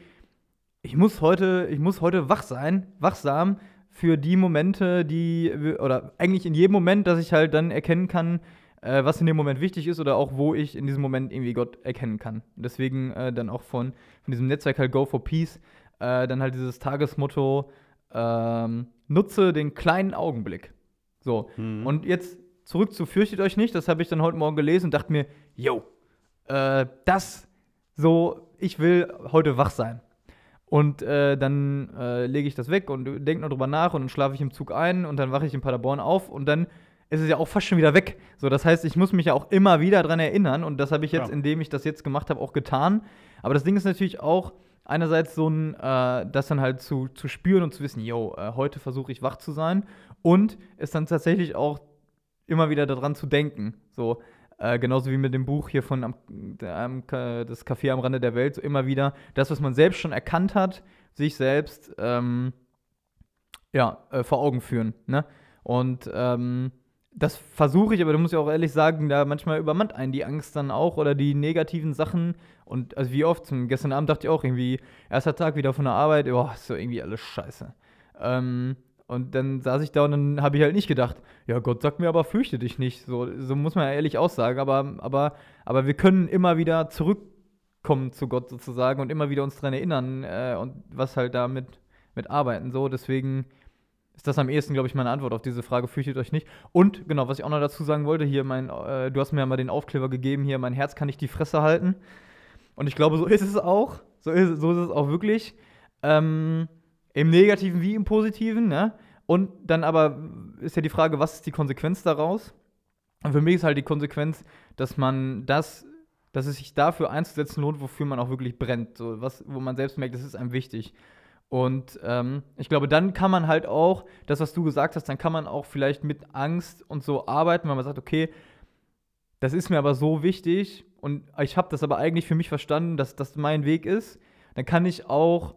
ich muss heute, ich muss heute wach sein, wachsam für die Momente, die, oder eigentlich in jedem Moment, dass ich halt dann erkennen kann, äh, was in dem Moment wichtig ist oder auch wo ich in diesem Moment irgendwie Gott erkennen kann. Deswegen äh, dann auch von, von diesem Netzwerk halt Go for Peace, äh, dann halt dieses Tagesmotto, ähm, nutze den kleinen Augenblick. So, mhm. und jetzt zurück zu Fürchtet euch nicht, das habe ich dann heute Morgen gelesen und dachte mir, yo, äh, das so, ich will heute wach sein. Und äh, dann äh, lege ich das weg und denke noch drüber nach und dann schlafe ich im Zug ein und dann wache ich in Paderborn auf und dann ist es ja auch fast schon wieder weg. So, das heißt, ich muss mich ja auch immer wieder dran erinnern und das habe ich jetzt, ja. indem ich das jetzt gemacht habe, auch getan. Aber das Ding ist natürlich auch einerseits so ein, äh, das dann halt zu, zu spüren und zu wissen, yo, äh, heute versuche ich wach zu sein und es dann tatsächlich auch immer wieder daran zu denken. So, äh, genauso wie mit dem Buch hier von am, am, Das Café am Rande der Welt, so immer wieder das, was man selbst schon erkannt hat, sich selbst ähm, ja, äh, vor Augen führen. Ne? Und ähm, das versuche ich, aber du musst ja auch ehrlich sagen, da manchmal übermannt einen die Angst dann auch oder die negativen Sachen. Und also wie oft, zum, gestern Abend dachte ich auch irgendwie, erster Tag wieder von der Arbeit, boah, ist so irgendwie alles scheiße. Ähm, und dann saß ich da und dann habe ich halt nicht gedacht, ja, Gott sagt mir aber, fürchte dich nicht. So, so muss man ja ehrlich aussagen. Aber, aber, aber wir können immer wieder zurückkommen zu Gott sozusagen und immer wieder uns daran erinnern äh, und was halt damit mit arbeiten. So, deswegen ist das am ehesten, glaube ich, meine Antwort auf diese Frage, fürchtet euch nicht. Und genau, was ich auch noch dazu sagen wollte, hier mein, äh, du hast mir ja mal den Aufkleber gegeben, hier, mein Herz kann nicht die Fresse halten. Und ich glaube, so ist es auch. So ist, so ist es auch wirklich. Ähm, im Negativen wie im Positiven, ne? Und dann aber ist ja die Frage, was ist die Konsequenz daraus? Und für mich ist halt die Konsequenz, dass man das, dass es sich dafür einzusetzen lohnt, wofür man auch wirklich brennt. So was, wo man selbst merkt, das ist einem wichtig. Und ähm, ich glaube, dann kann man halt auch, das, was du gesagt hast, dann kann man auch vielleicht mit Angst und so arbeiten, weil man sagt, okay, das ist mir aber so wichtig und ich habe das aber eigentlich für mich verstanden, dass das mein Weg ist. Dann kann ich auch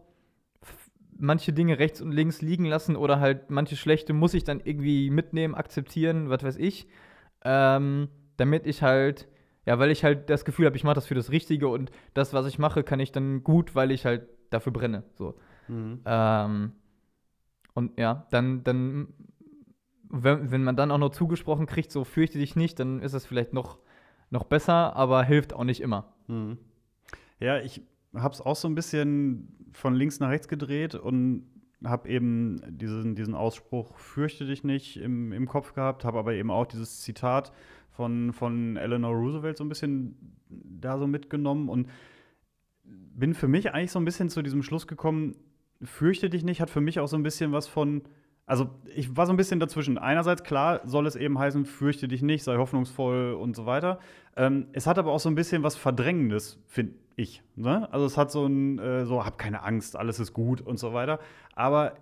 manche Dinge rechts und links liegen lassen oder halt manche schlechte muss ich dann irgendwie mitnehmen, akzeptieren, was weiß ich, ähm, damit ich halt, ja, weil ich halt das Gefühl habe, ich mache das für das Richtige und das, was ich mache, kann ich dann gut, weil ich halt dafür brenne. So. Mhm. Ähm, und ja, dann, dann wenn, wenn man dann auch noch zugesprochen kriegt, so fürchte dich nicht, dann ist es vielleicht noch, noch besser, aber hilft auch nicht immer. Mhm. Ja, ich habe es auch so ein bisschen von links nach rechts gedreht und habe eben diesen, diesen Ausspruch fürchte dich nicht im, im Kopf gehabt, habe aber eben auch dieses Zitat von, von Eleanor Roosevelt so ein bisschen da so mitgenommen und bin für mich eigentlich so ein bisschen zu diesem Schluss gekommen, fürchte dich nicht hat für mich auch so ein bisschen was von also ich war so ein bisschen dazwischen. Einerseits, klar, soll es eben heißen, fürchte dich nicht, sei hoffnungsvoll und so weiter. Ähm, es hat aber auch so ein bisschen was Verdrängendes, finde ich. Ne? Also es hat so ein, äh, so, hab keine Angst, alles ist gut und so weiter. Aber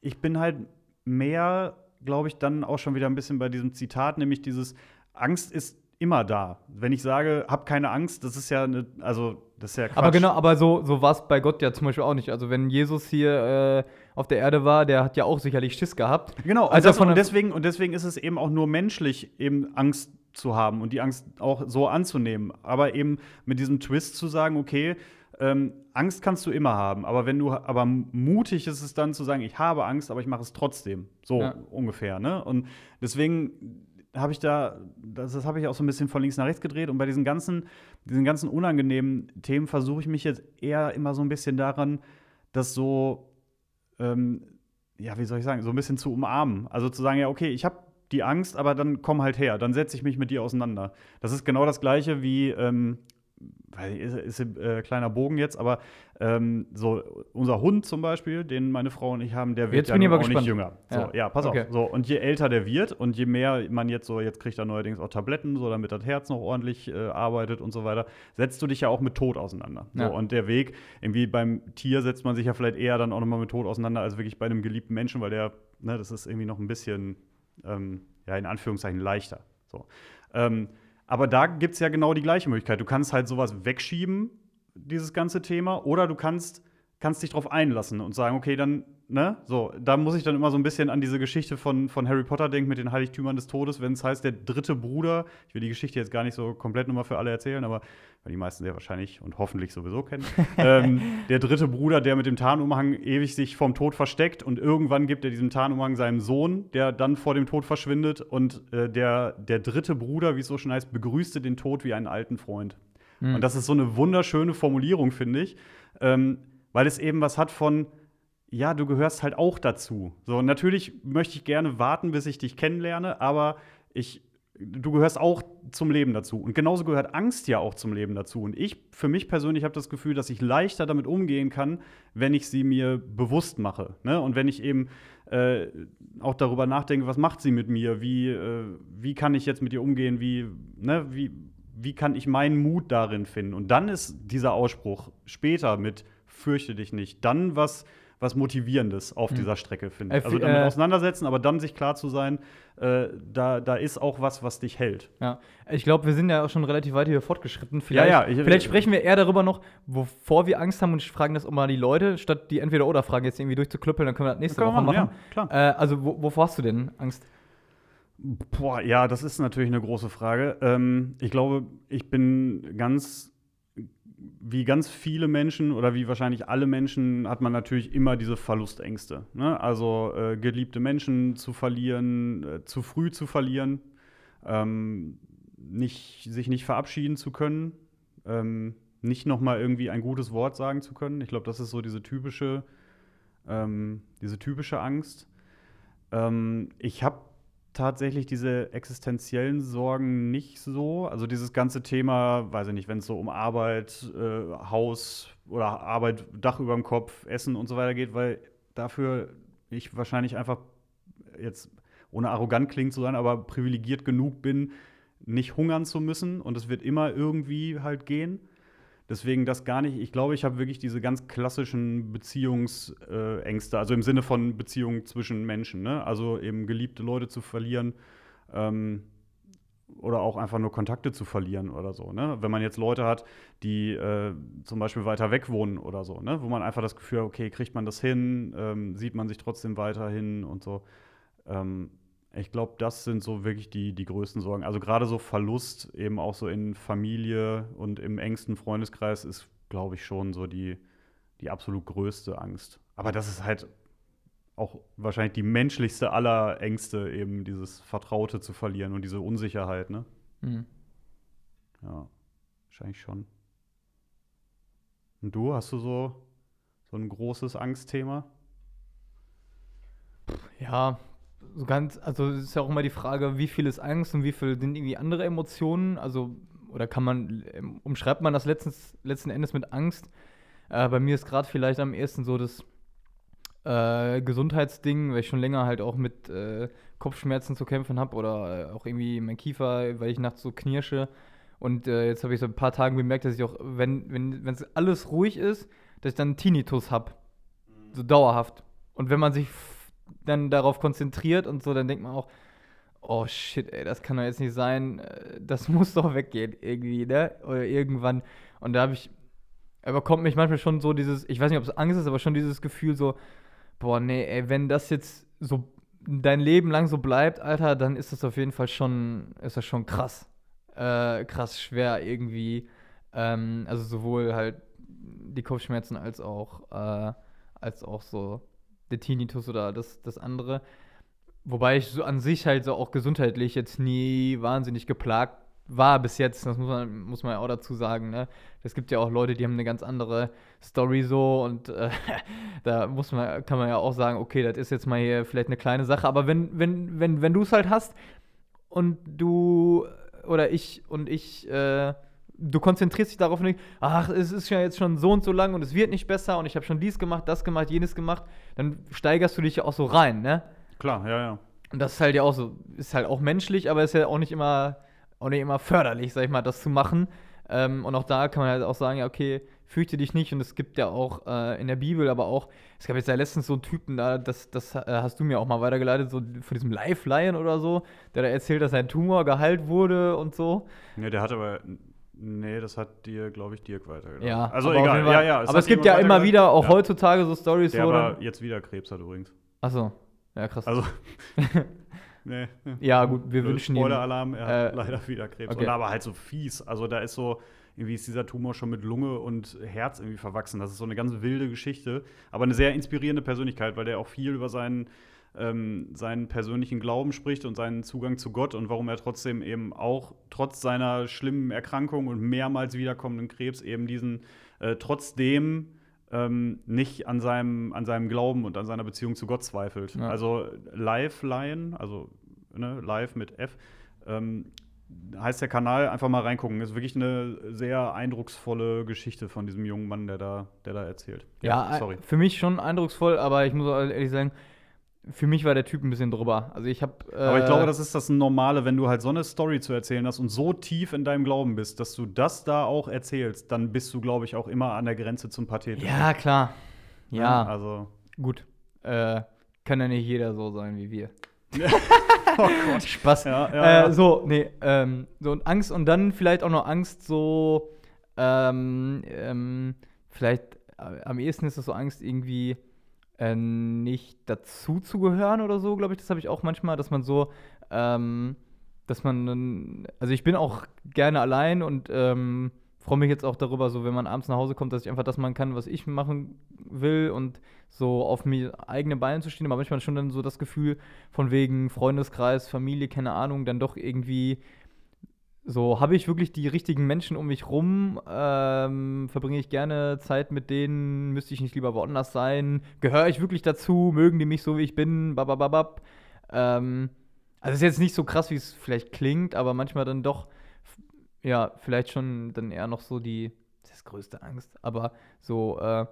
ich bin halt mehr, glaube ich, dann auch schon wieder ein bisschen bei diesem Zitat, nämlich dieses Angst ist immer da. Wenn ich sage, hab keine Angst, das ist ja eine, also das ist ja Quatsch. Aber genau, aber so, so war es bei Gott ja zum Beispiel auch nicht. Also wenn Jesus hier äh, auf der Erde war, der hat ja auch sicherlich Schiss gehabt. Genau, also, also und, deswegen, und deswegen ist es eben auch nur menschlich, eben Angst zu haben und die Angst auch so anzunehmen. Aber eben mit diesem Twist zu sagen, okay, ähm, Angst kannst du immer haben, aber wenn du, aber mutig ist es dann zu sagen, ich habe Angst, aber ich mache es trotzdem. So ja. ungefähr, ne? Und deswegen habe ich da, das, das habe ich auch so ein bisschen von links nach rechts gedreht und bei diesen ganzen, diesen ganzen unangenehmen Themen versuche ich mich jetzt eher immer so ein bisschen daran, das so, ähm, ja, wie soll ich sagen, so ein bisschen zu umarmen. Also zu sagen, ja, okay, ich habe die Angst, aber dann komm halt her, dann setze ich mich mit dir auseinander. Das ist genau das Gleiche wie, ähm, weil ist, ist äh, kleiner Bogen jetzt, aber ähm, so unser Hund zum Beispiel, den meine Frau und ich haben, der wird jetzt ja auch gespannt. nicht jünger. So, ja, ja pass okay. auf. So und je älter der wird und je mehr man jetzt so, jetzt kriegt er neuerdings auch Tabletten, so damit das Herz noch ordentlich äh, arbeitet und so weiter, setzt du dich ja auch mit Tod auseinander. Ja. So, und der Weg, irgendwie beim Tier setzt man sich ja vielleicht eher dann auch nochmal mit Tod auseinander als wirklich bei einem geliebten Menschen, weil der, ne, das ist irgendwie noch ein bisschen, ähm, ja in Anführungszeichen leichter. So. Ähm, aber da gibt es ja genau die gleiche Möglichkeit. Du kannst halt sowas wegschieben, dieses ganze Thema, oder du kannst, kannst dich darauf einlassen und sagen, okay, dann ne? So, da muss ich dann immer so ein bisschen an diese Geschichte von, von Harry Potter denken mit den Heiligtümern des Todes, wenn es heißt, der dritte Bruder, ich will die Geschichte jetzt gar nicht so komplett nochmal für alle erzählen, aber weil die meisten sehr wahrscheinlich und hoffentlich sowieso kennen. <laughs> ähm, der dritte Bruder, der mit dem Tarnumhang ewig sich vom Tod versteckt und irgendwann gibt er diesen Tarnumhang seinem Sohn, der dann vor dem Tod verschwindet und äh, der, der dritte Bruder, wie es so schon heißt, begrüßte den Tod wie einen alten Freund. Mhm. Und das ist so eine wunderschöne Formulierung, finde ich, ähm, weil es eben was hat von, ja, du gehörst halt auch dazu. So, natürlich möchte ich gerne warten, bis ich dich kennenlerne, aber ich, du gehörst auch zum Leben dazu. Und genauso gehört Angst ja auch zum Leben dazu. Und ich, für mich persönlich, habe das Gefühl, dass ich leichter damit umgehen kann, wenn ich sie mir bewusst mache. Ne? Und wenn ich eben äh, auch darüber nachdenke, was macht sie mit mir? Wie, äh, wie kann ich jetzt mit ihr umgehen? Wie, ne? wie, wie kann ich meinen Mut darin finden? Und dann ist dieser Ausspruch später mit fürchte dich nicht, dann was was Motivierendes auf mhm. dieser Strecke, finde ich. Also damit äh, auseinandersetzen, aber dann sich klar zu sein, äh, da, da ist auch was, was dich hält. Ja, ich glaube, wir sind ja auch schon relativ weit hier fortgeschritten. Vielleicht, ja, ja, ich, vielleicht sprechen wir eher darüber noch, wovor wir Angst haben und fragen das auch mal die Leute, statt die Entweder-Oder-Frage jetzt irgendwie durchzuklüppeln, dann können wir das nächste Woche machen. machen. Ja, klar. Äh, also, wo, wovor hast du denn Angst? Boah, ja, das ist natürlich eine große Frage. Ähm, ich glaube, ich bin ganz, wie ganz viele Menschen oder wie wahrscheinlich alle Menschen, hat man natürlich immer diese Verlustängste. Ne? Also äh, geliebte Menschen zu verlieren, äh, zu früh zu verlieren, ähm, nicht, sich nicht verabschieden zu können, ähm, nicht noch mal irgendwie ein gutes Wort sagen zu können. Ich glaube, das ist so diese typische, ähm, diese typische Angst. Ähm, ich habe tatsächlich diese existenziellen Sorgen nicht so. Also dieses ganze Thema, weiß ich nicht, wenn es so um Arbeit, äh, Haus oder Arbeit, Dach über dem Kopf, Essen und so weiter geht, weil dafür ich wahrscheinlich einfach jetzt ohne arrogant klingen zu sein, aber privilegiert genug bin, nicht hungern zu müssen und es wird immer irgendwie halt gehen. Deswegen das gar nicht. Ich glaube, ich habe wirklich diese ganz klassischen Beziehungsängste, also im Sinne von Beziehungen zwischen Menschen. Ne? Also eben geliebte Leute zu verlieren ähm, oder auch einfach nur Kontakte zu verlieren oder so. Ne? Wenn man jetzt Leute hat, die äh, zum Beispiel weiter weg wohnen oder so, ne? wo man einfach das Gefühl hat, okay, kriegt man das hin, ähm, sieht man sich trotzdem weiterhin und so. Ähm, ich glaube, das sind so wirklich die, die größten Sorgen. Also gerade so Verlust eben auch so in Familie und im engsten Freundeskreis ist, glaube ich, schon so die, die absolut größte Angst. Aber das ist halt auch wahrscheinlich die menschlichste aller Ängste, eben dieses Vertraute zu verlieren und diese Unsicherheit, ne? Mhm. Ja, wahrscheinlich schon. Und du, hast du so, so ein großes Angstthema? Ja, so ganz, also ist ja auch immer die Frage, wie viel ist Angst und wie viel sind irgendwie andere Emotionen. Also, oder kann man, ähm, umschreibt man das letztens, letzten Endes mit Angst? Äh, bei mir ist gerade vielleicht am ehesten so das äh, Gesundheitsding, weil ich schon länger halt auch mit äh, Kopfschmerzen zu kämpfen habe oder äh, auch irgendwie mein Kiefer, weil ich nachts so knirsche. Und äh, jetzt habe ich so ein paar Tagen bemerkt, dass ich auch, wenn wenn es alles ruhig ist, dass ich dann Tinnitus habe. So dauerhaft. Und wenn man sich dann darauf konzentriert und so, dann denkt man auch, oh shit, ey, das kann doch jetzt nicht sein, äh, das <laughs> muss doch weggehen irgendwie, ne? Oder irgendwann. Und da habe ich, aber kommt mich manchmal schon so dieses, ich weiß nicht, ob es Angst ist, aber schon dieses Gefühl so, boah, nee, ey, wenn das jetzt so dein Leben lang so bleibt, Alter, dann ist das auf jeden Fall schon, ist das schon krass. Äh, krass schwer irgendwie. Ähm, also sowohl halt die Kopfschmerzen als auch, äh, als auch so der Tinnitus oder das, das andere. Wobei ich so an sich halt so auch gesundheitlich jetzt nie wahnsinnig geplagt war bis jetzt, das muss man, muss man ja auch dazu sagen, ne? Es gibt ja auch Leute, die haben eine ganz andere Story so und äh, <laughs> da muss man, kann man ja auch sagen, okay, das ist jetzt mal hier vielleicht eine kleine Sache, aber wenn, wenn, wenn, wenn du es halt hast und du oder ich und ich äh, du konzentrierst dich darauf nicht, ach, es ist ja jetzt schon so und so lang und es wird nicht besser und ich habe schon dies gemacht, das gemacht, jenes gemacht, dann steigerst du dich ja auch so rein, ne? Klar, ja, ja. Und das ist halt ja auch so, ist halt auch menschlich, aber ist ja auch nicht immer, auch nicht immer förderlich, sag ich mal, das zu machen. Ähm, und auch da kann man halt auch sagen, ja, okay, fürchte dich nicht. Und es gibt ja auch äh, in der Bibel, aber auch, es gab jetzt ja letztens so einen Typen, da, das, das äh, hast du mir auch mal weitergeleitet, so von diesem Live-Lion oder so, der da erzählt, dass sein Tumor geheilt wurde und so. Ja, der hat aber Nee, das hat dir, glaube ich, Dirk weitergeleitet. Ja, also egal. Ja, ja, aber es gibt ja immer wieder, auch ja. heutzutage, so Stories, wo aber jetzt wieder Krebs hat übrigens. Achso, ja, krass. Also. <laughs> nee. Ja, gut, wir wünschen ihm. Spoiler-Alarm, er äh, hat leider wieder Krebs. Okay. Und aber halt so fies. Also da ist so, irgendwie ist dieser Tumor schon mit Lunge und Herz irgendwie verwachsen. Das ist so eine ganz wilde Geschichte. Aber eine sehr inspirierende Persönlichkeit, weil der auch viel über seinen ähm, seinen persönlichen Glauben spricht und seinen Zugang zu Gott und warum er trotzdem eben auch trotz seiner schlimmen Erkrankung und mehrmals wiederkommenden Krebs eben diesen äh, trotzdem ähm, nicht an seinem, an seinem Glauben und an seiner Beziehung zu Gott zweifelt. Ja. Also Live-Lion, also ne, live mit F, ähm, heißt der Kanal, einfach mal reingucken. Ist wirklich eine sehr eindrucksvolle Geschichte von diesem jungen Mann, der da, der da erzählt. Ja, ja sorry. für mich schon eindrucksvoll, aber ich muss ehrlich sagen, für mich war der Typ ein bisschen drüber. Also ich habe. Äh Aber ich glaube, das ist das Normale, wenn du halt so eine Story zu erzählen hast und so tief in deinem Glauben bist, dass du das da auch erzählst, dann bist du, glaube ich, auch immer an der Grenze zum Pathetischen. Ja, klar. Ja. ja also. Gut. Äh, kann ja nicht jeder so sein wie wir. <laughs> oh Gott. Spaß. Ja, ja, äh, so, nee, ähm, so und Angst und dann vielleicht auch noch Angst, so, ähm, ähm, vielleicht äh, am ehesten ist es so Angst irgendwie äh, nicht dazu zu gehören oder so, glaube ich. Das habe ich auch manchmal, dass man so Ähm, dass man dann, also ich bin auch gerne allein und ähm, freue mich jetzt auch darüber, so wenn man abends nach Hause kommt, dass ich einfach das machen kann, was ich machen will und so auf mir eigene Beine zu stehen. Aber manchmal schon dann so das Gefühl von wegen Freundeskreis, Familie, keine Ahnung, dann doch irgendwie so, habe ich wirklich die richtigen Menschen um mich rum? Ähm, verbringe ich gerne Zeit mit denen? Müsste ich nicht lieber woanders sein? Gehöre ich wirklich dazu? Mögen die mich so, wie ich bin? Babababab. Ähm, also ist jetzt nicht so krass, wie es vielleicht klingt, aber manchmal dann doch, ja, vielleicht schon dann eher noch so die, das ist größte Angst, aber so, äh,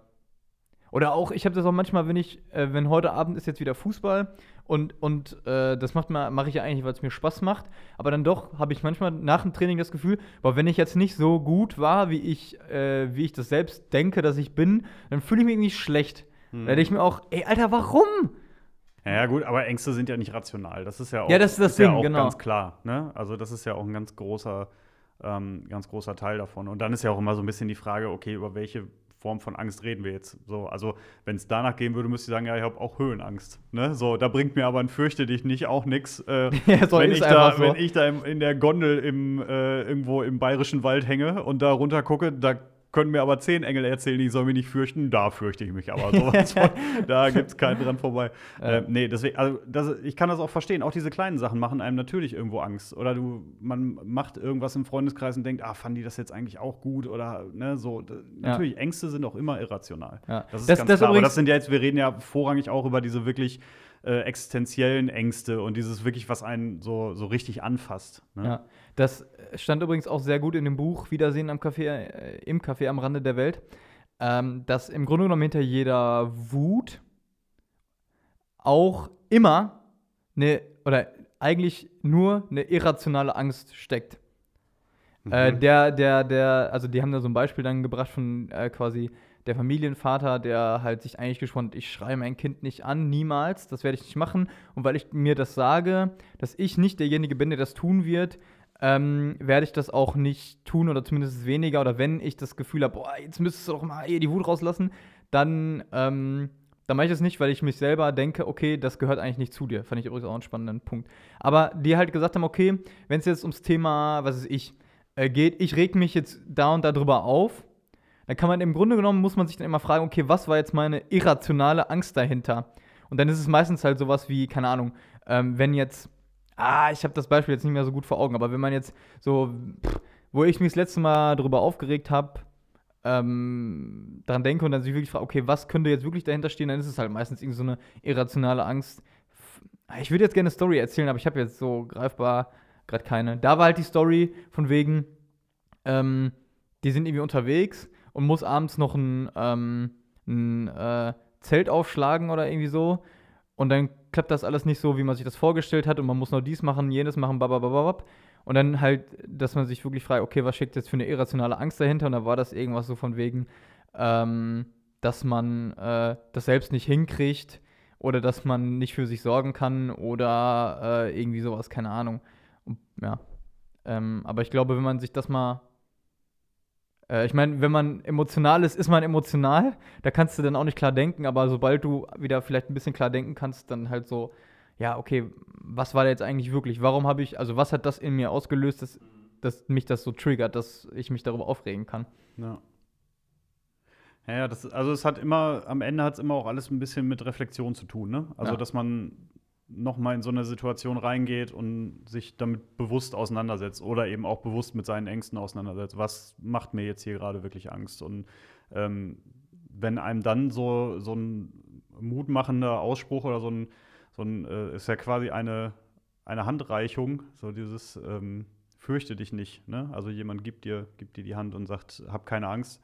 oder auch, ich habe das auch manchmal, wenn ich, äh, wenn heute Abend ist jetzt wieder Fußball und, und äh, das macht mache ich ja eigentlich, weil es mir Spaß macht, aber dann doch habe ich manchmal nach dem Training das Gefühl, boah, wenn ich jetzt nicht so gut war, wie ich, äh, wie ich das selbst denke, dass ich bin, dann fühle ich mich irgendwie schlecht. Hm. Da denke ich mir auch, ey, Alter, warum? Ja, gut, aber Ängste sind ja nicht rational. Das ist ja auch, ja, das ist das ist Ding, ja auch genau. ganz klar. Ne? Also, das ist ja auch ein ganz großer, ähm, ganz großer Teil davon. Und dann ist ja auch immer so ein bisschen die Frage, okay, über welche Form von Angst reden wir jetzt? So, also, wenn es danach gehen würde, müsste ich sagen, ja, ich habe auch Höhenangst. Ne? So, da bringt mir aber ein Fürchte dich nicht auch nichts. Äh, <laughs> Ja, so wenn, ich da, so. wenn ich da im, in der Gondel im, äh, irgendwo im bayerischen Wald hänge und da runter gucke, da können mir aber zehn Engel erzählen, ich soll mich nicht fürchten. Da fürchte ich mich aber sowas von. <laughs> Da gibt es keinen dran vorbei. Äh, nee, deswegen, also das, ich kann das auch verstehen. Auch diese kleinen Sachen machen einem natürlich irgendwo Angst. Oder du, man macht irgendwas im Freundeskreis und denkt, ah, fanden die das jetzt eigentlich auch gut? Oder ne, so. Natürlich, Ängste sind auch immer irrational. Ja. Das ist Das- ganz das klar. Aber das sind ja jetzt, wir reden ja vorrangig auch über diese wirklich äh, existenziellen Ängste und dieses wirklich, was einen so, so richtig anfasst. Ne? Ja, das stand übrigens auch sehr gut in dem Buch Wiedersehen am Café, äh, im Café am Rande der Welt, ähm, dass im Grunde genommen hinter jeder Wut auch immer eine, oder eigentlich nur eine irrationale Angst steckt. Äh, Mhm. der, der, der, also die haben da so ein Beispiel dann gebracht von äh, quasi der Familienvater, der halt sich eigentlich geschworen hat, ich schreie mein Kind nicht an, niemals, das werde ich nicht machen. Und weil ich mir das sage, dass ich nicht derjenige bin, der das tun wird, ähm, werde ich das auch nicht tun oder zumindest weniger. Oder wenn ich das Gefühl habe, boah, jetzt müsstest du doch mal hier die Wut rauslassen, dann, ähm, dann mache ich das nicht, weil ich mich selber denke, okay, das gehört eigentlich nicht zu dir. Fand ich übrigens auch einen spannenden Punkt. Aber die halt gesagt haben, okay, wenn es jetzt ums Thema, was ist ich, äh, geht, ich reg mich jetzt da und da drüber auf, dann kann man im Grunde genommen, muss man sich dann immer fragen, okay, was war jetzt meine irrationale Angst dahinter? Und dann ist es meistens halt sowas wie, keine Ahnung, ähm, wenn jetzt, ah, ich habe das Beispiel jetzt nicht mehr so gut vor Augen, aber wenn man jetzt so, pff, wo ich mich das letzte Mal drüber aufgeregt habe, ähm, daran denke und dann sich wirklich frage, okay, was könnte jetzt wirklich dahinter stehen, dann ist es halt meistens irgendwie so eine irrationale Angst. Ich würde jetzt gerne eine Story erzählen, aber ich habe jetzt so greifbar gerade keine. Da war halt die Story von wegen, ähm, die sind irgendwie unterwegs und muss abends noch ein, ähm, ein äh, Zelt aufschlagen oder irgendwie so. Und dann klappt das alles nicht so, wie man sich das vorgestellt hat und man muss noch dies machen, jenes machen, babababab. Und dann halt, dass man sich wirklich fragt, okay, was steckt jetzt für eine irrationale Angst dahinter? Und da war das irgendwas so von wegen, ähm, dass man äh, das selbst nicht hinkriegt oder dass man nicht für sich sorgen kann oder äh, irgendwie sowas, keine Ahnung. Und, ja. Ähm, aber ich glaube, wenn man sich das mal. Äh, ich meine, wenn man emotional ist, ist man emotional. Da kannst du dann auch nicht klar denken, aber sobald du wieder vielleicht ein bisschen klar denken kannst, dann halt so, ja, okay, was war da jetzt eigentlich wirklich? Warum habe ich, also was hat das in mir ausgelöst, dass, dass mich das so triggert, dass ich mich darüber aufregen kann? Ja. Ja, ja, das, also es hat immer, am Ende hat es immer auch alles ein bisschen mit Reflexion zu tun, ne? Also, Ja. dass man noch mal in so eine Situation reingeht und sich damit bewusst auseinandersetzt oder eben auch bewusst mit seinen Ängsten auseinandersetzt. Was macht mir jetzt hier gerade wirklich Angst? Und ähm, wenn einem dann so, so ein mutmachender Ausspruch oder so ein, so ein äh, ist ja quasi eine, eine Handreichung, so dieses ähm, fürchte dich nicht, ne? Also jemand gibt dir, gibt dir die Hand und sagt, hab keine Angst.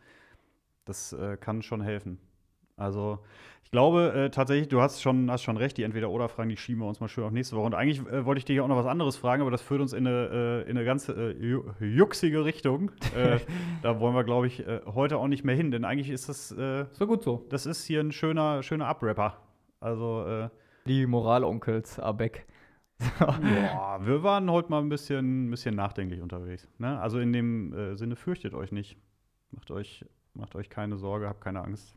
Das äh, kann schon helfen. Also, ich glaube äh, tatsächlich, du hast schon, hast schon recht, die Entweder-Oder-Fragen, die schieben wir uns mal schön auf nächste Woche. Und eigentlich äh, wollte ich dir hier auch noch was anderes fragen, aber das führt uns in eine, äh, in eine ganz äh, ju- juxige Richtung. <laughs> äh, da wollen wir, glaube ich, äh, heute auch nicht mehr hin, denn eigentlich ist das, So gut so. das ist hier ein schöner, schöner Abrapper. Also, Die Moralonkels Abeck. <laughs> boah, wir waren heute mal ein bisschen, ein bisschen nachdenklich unterwegs. Ne? Also in dem Sinne, fürchtet euch nicht. Macht euch, macht euch keine Sorge, habt keine Angst.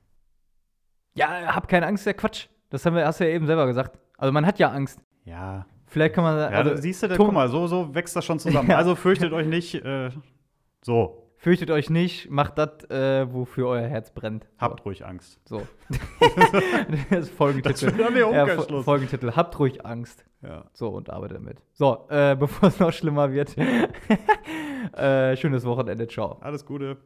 Ja, hab keine Angst, der Quatsch. Das haben wir, hast du ja eben selber gesagt. Also man hat ja Angst. Ja, Vielleicht kann man. Ja, also, siehst du, Tom- guck mal, so, so wächst das schon zusammen. <laughs> Also fürchtet euch nicht. Äh, so, Fürchtet euch nicht, macht das, äh, wofür euer Herz brennt. habt ruhig Angst. So. <laughs> das ist Folgentitel. Das der Ja. Folgentitel. Habt ruhig Angst. Ja. So, und arbeitet damit. So, äh, <laughs> bevor es noch schlimmer wird. äh, schönes Wochenende. Ciao. Alles Gute.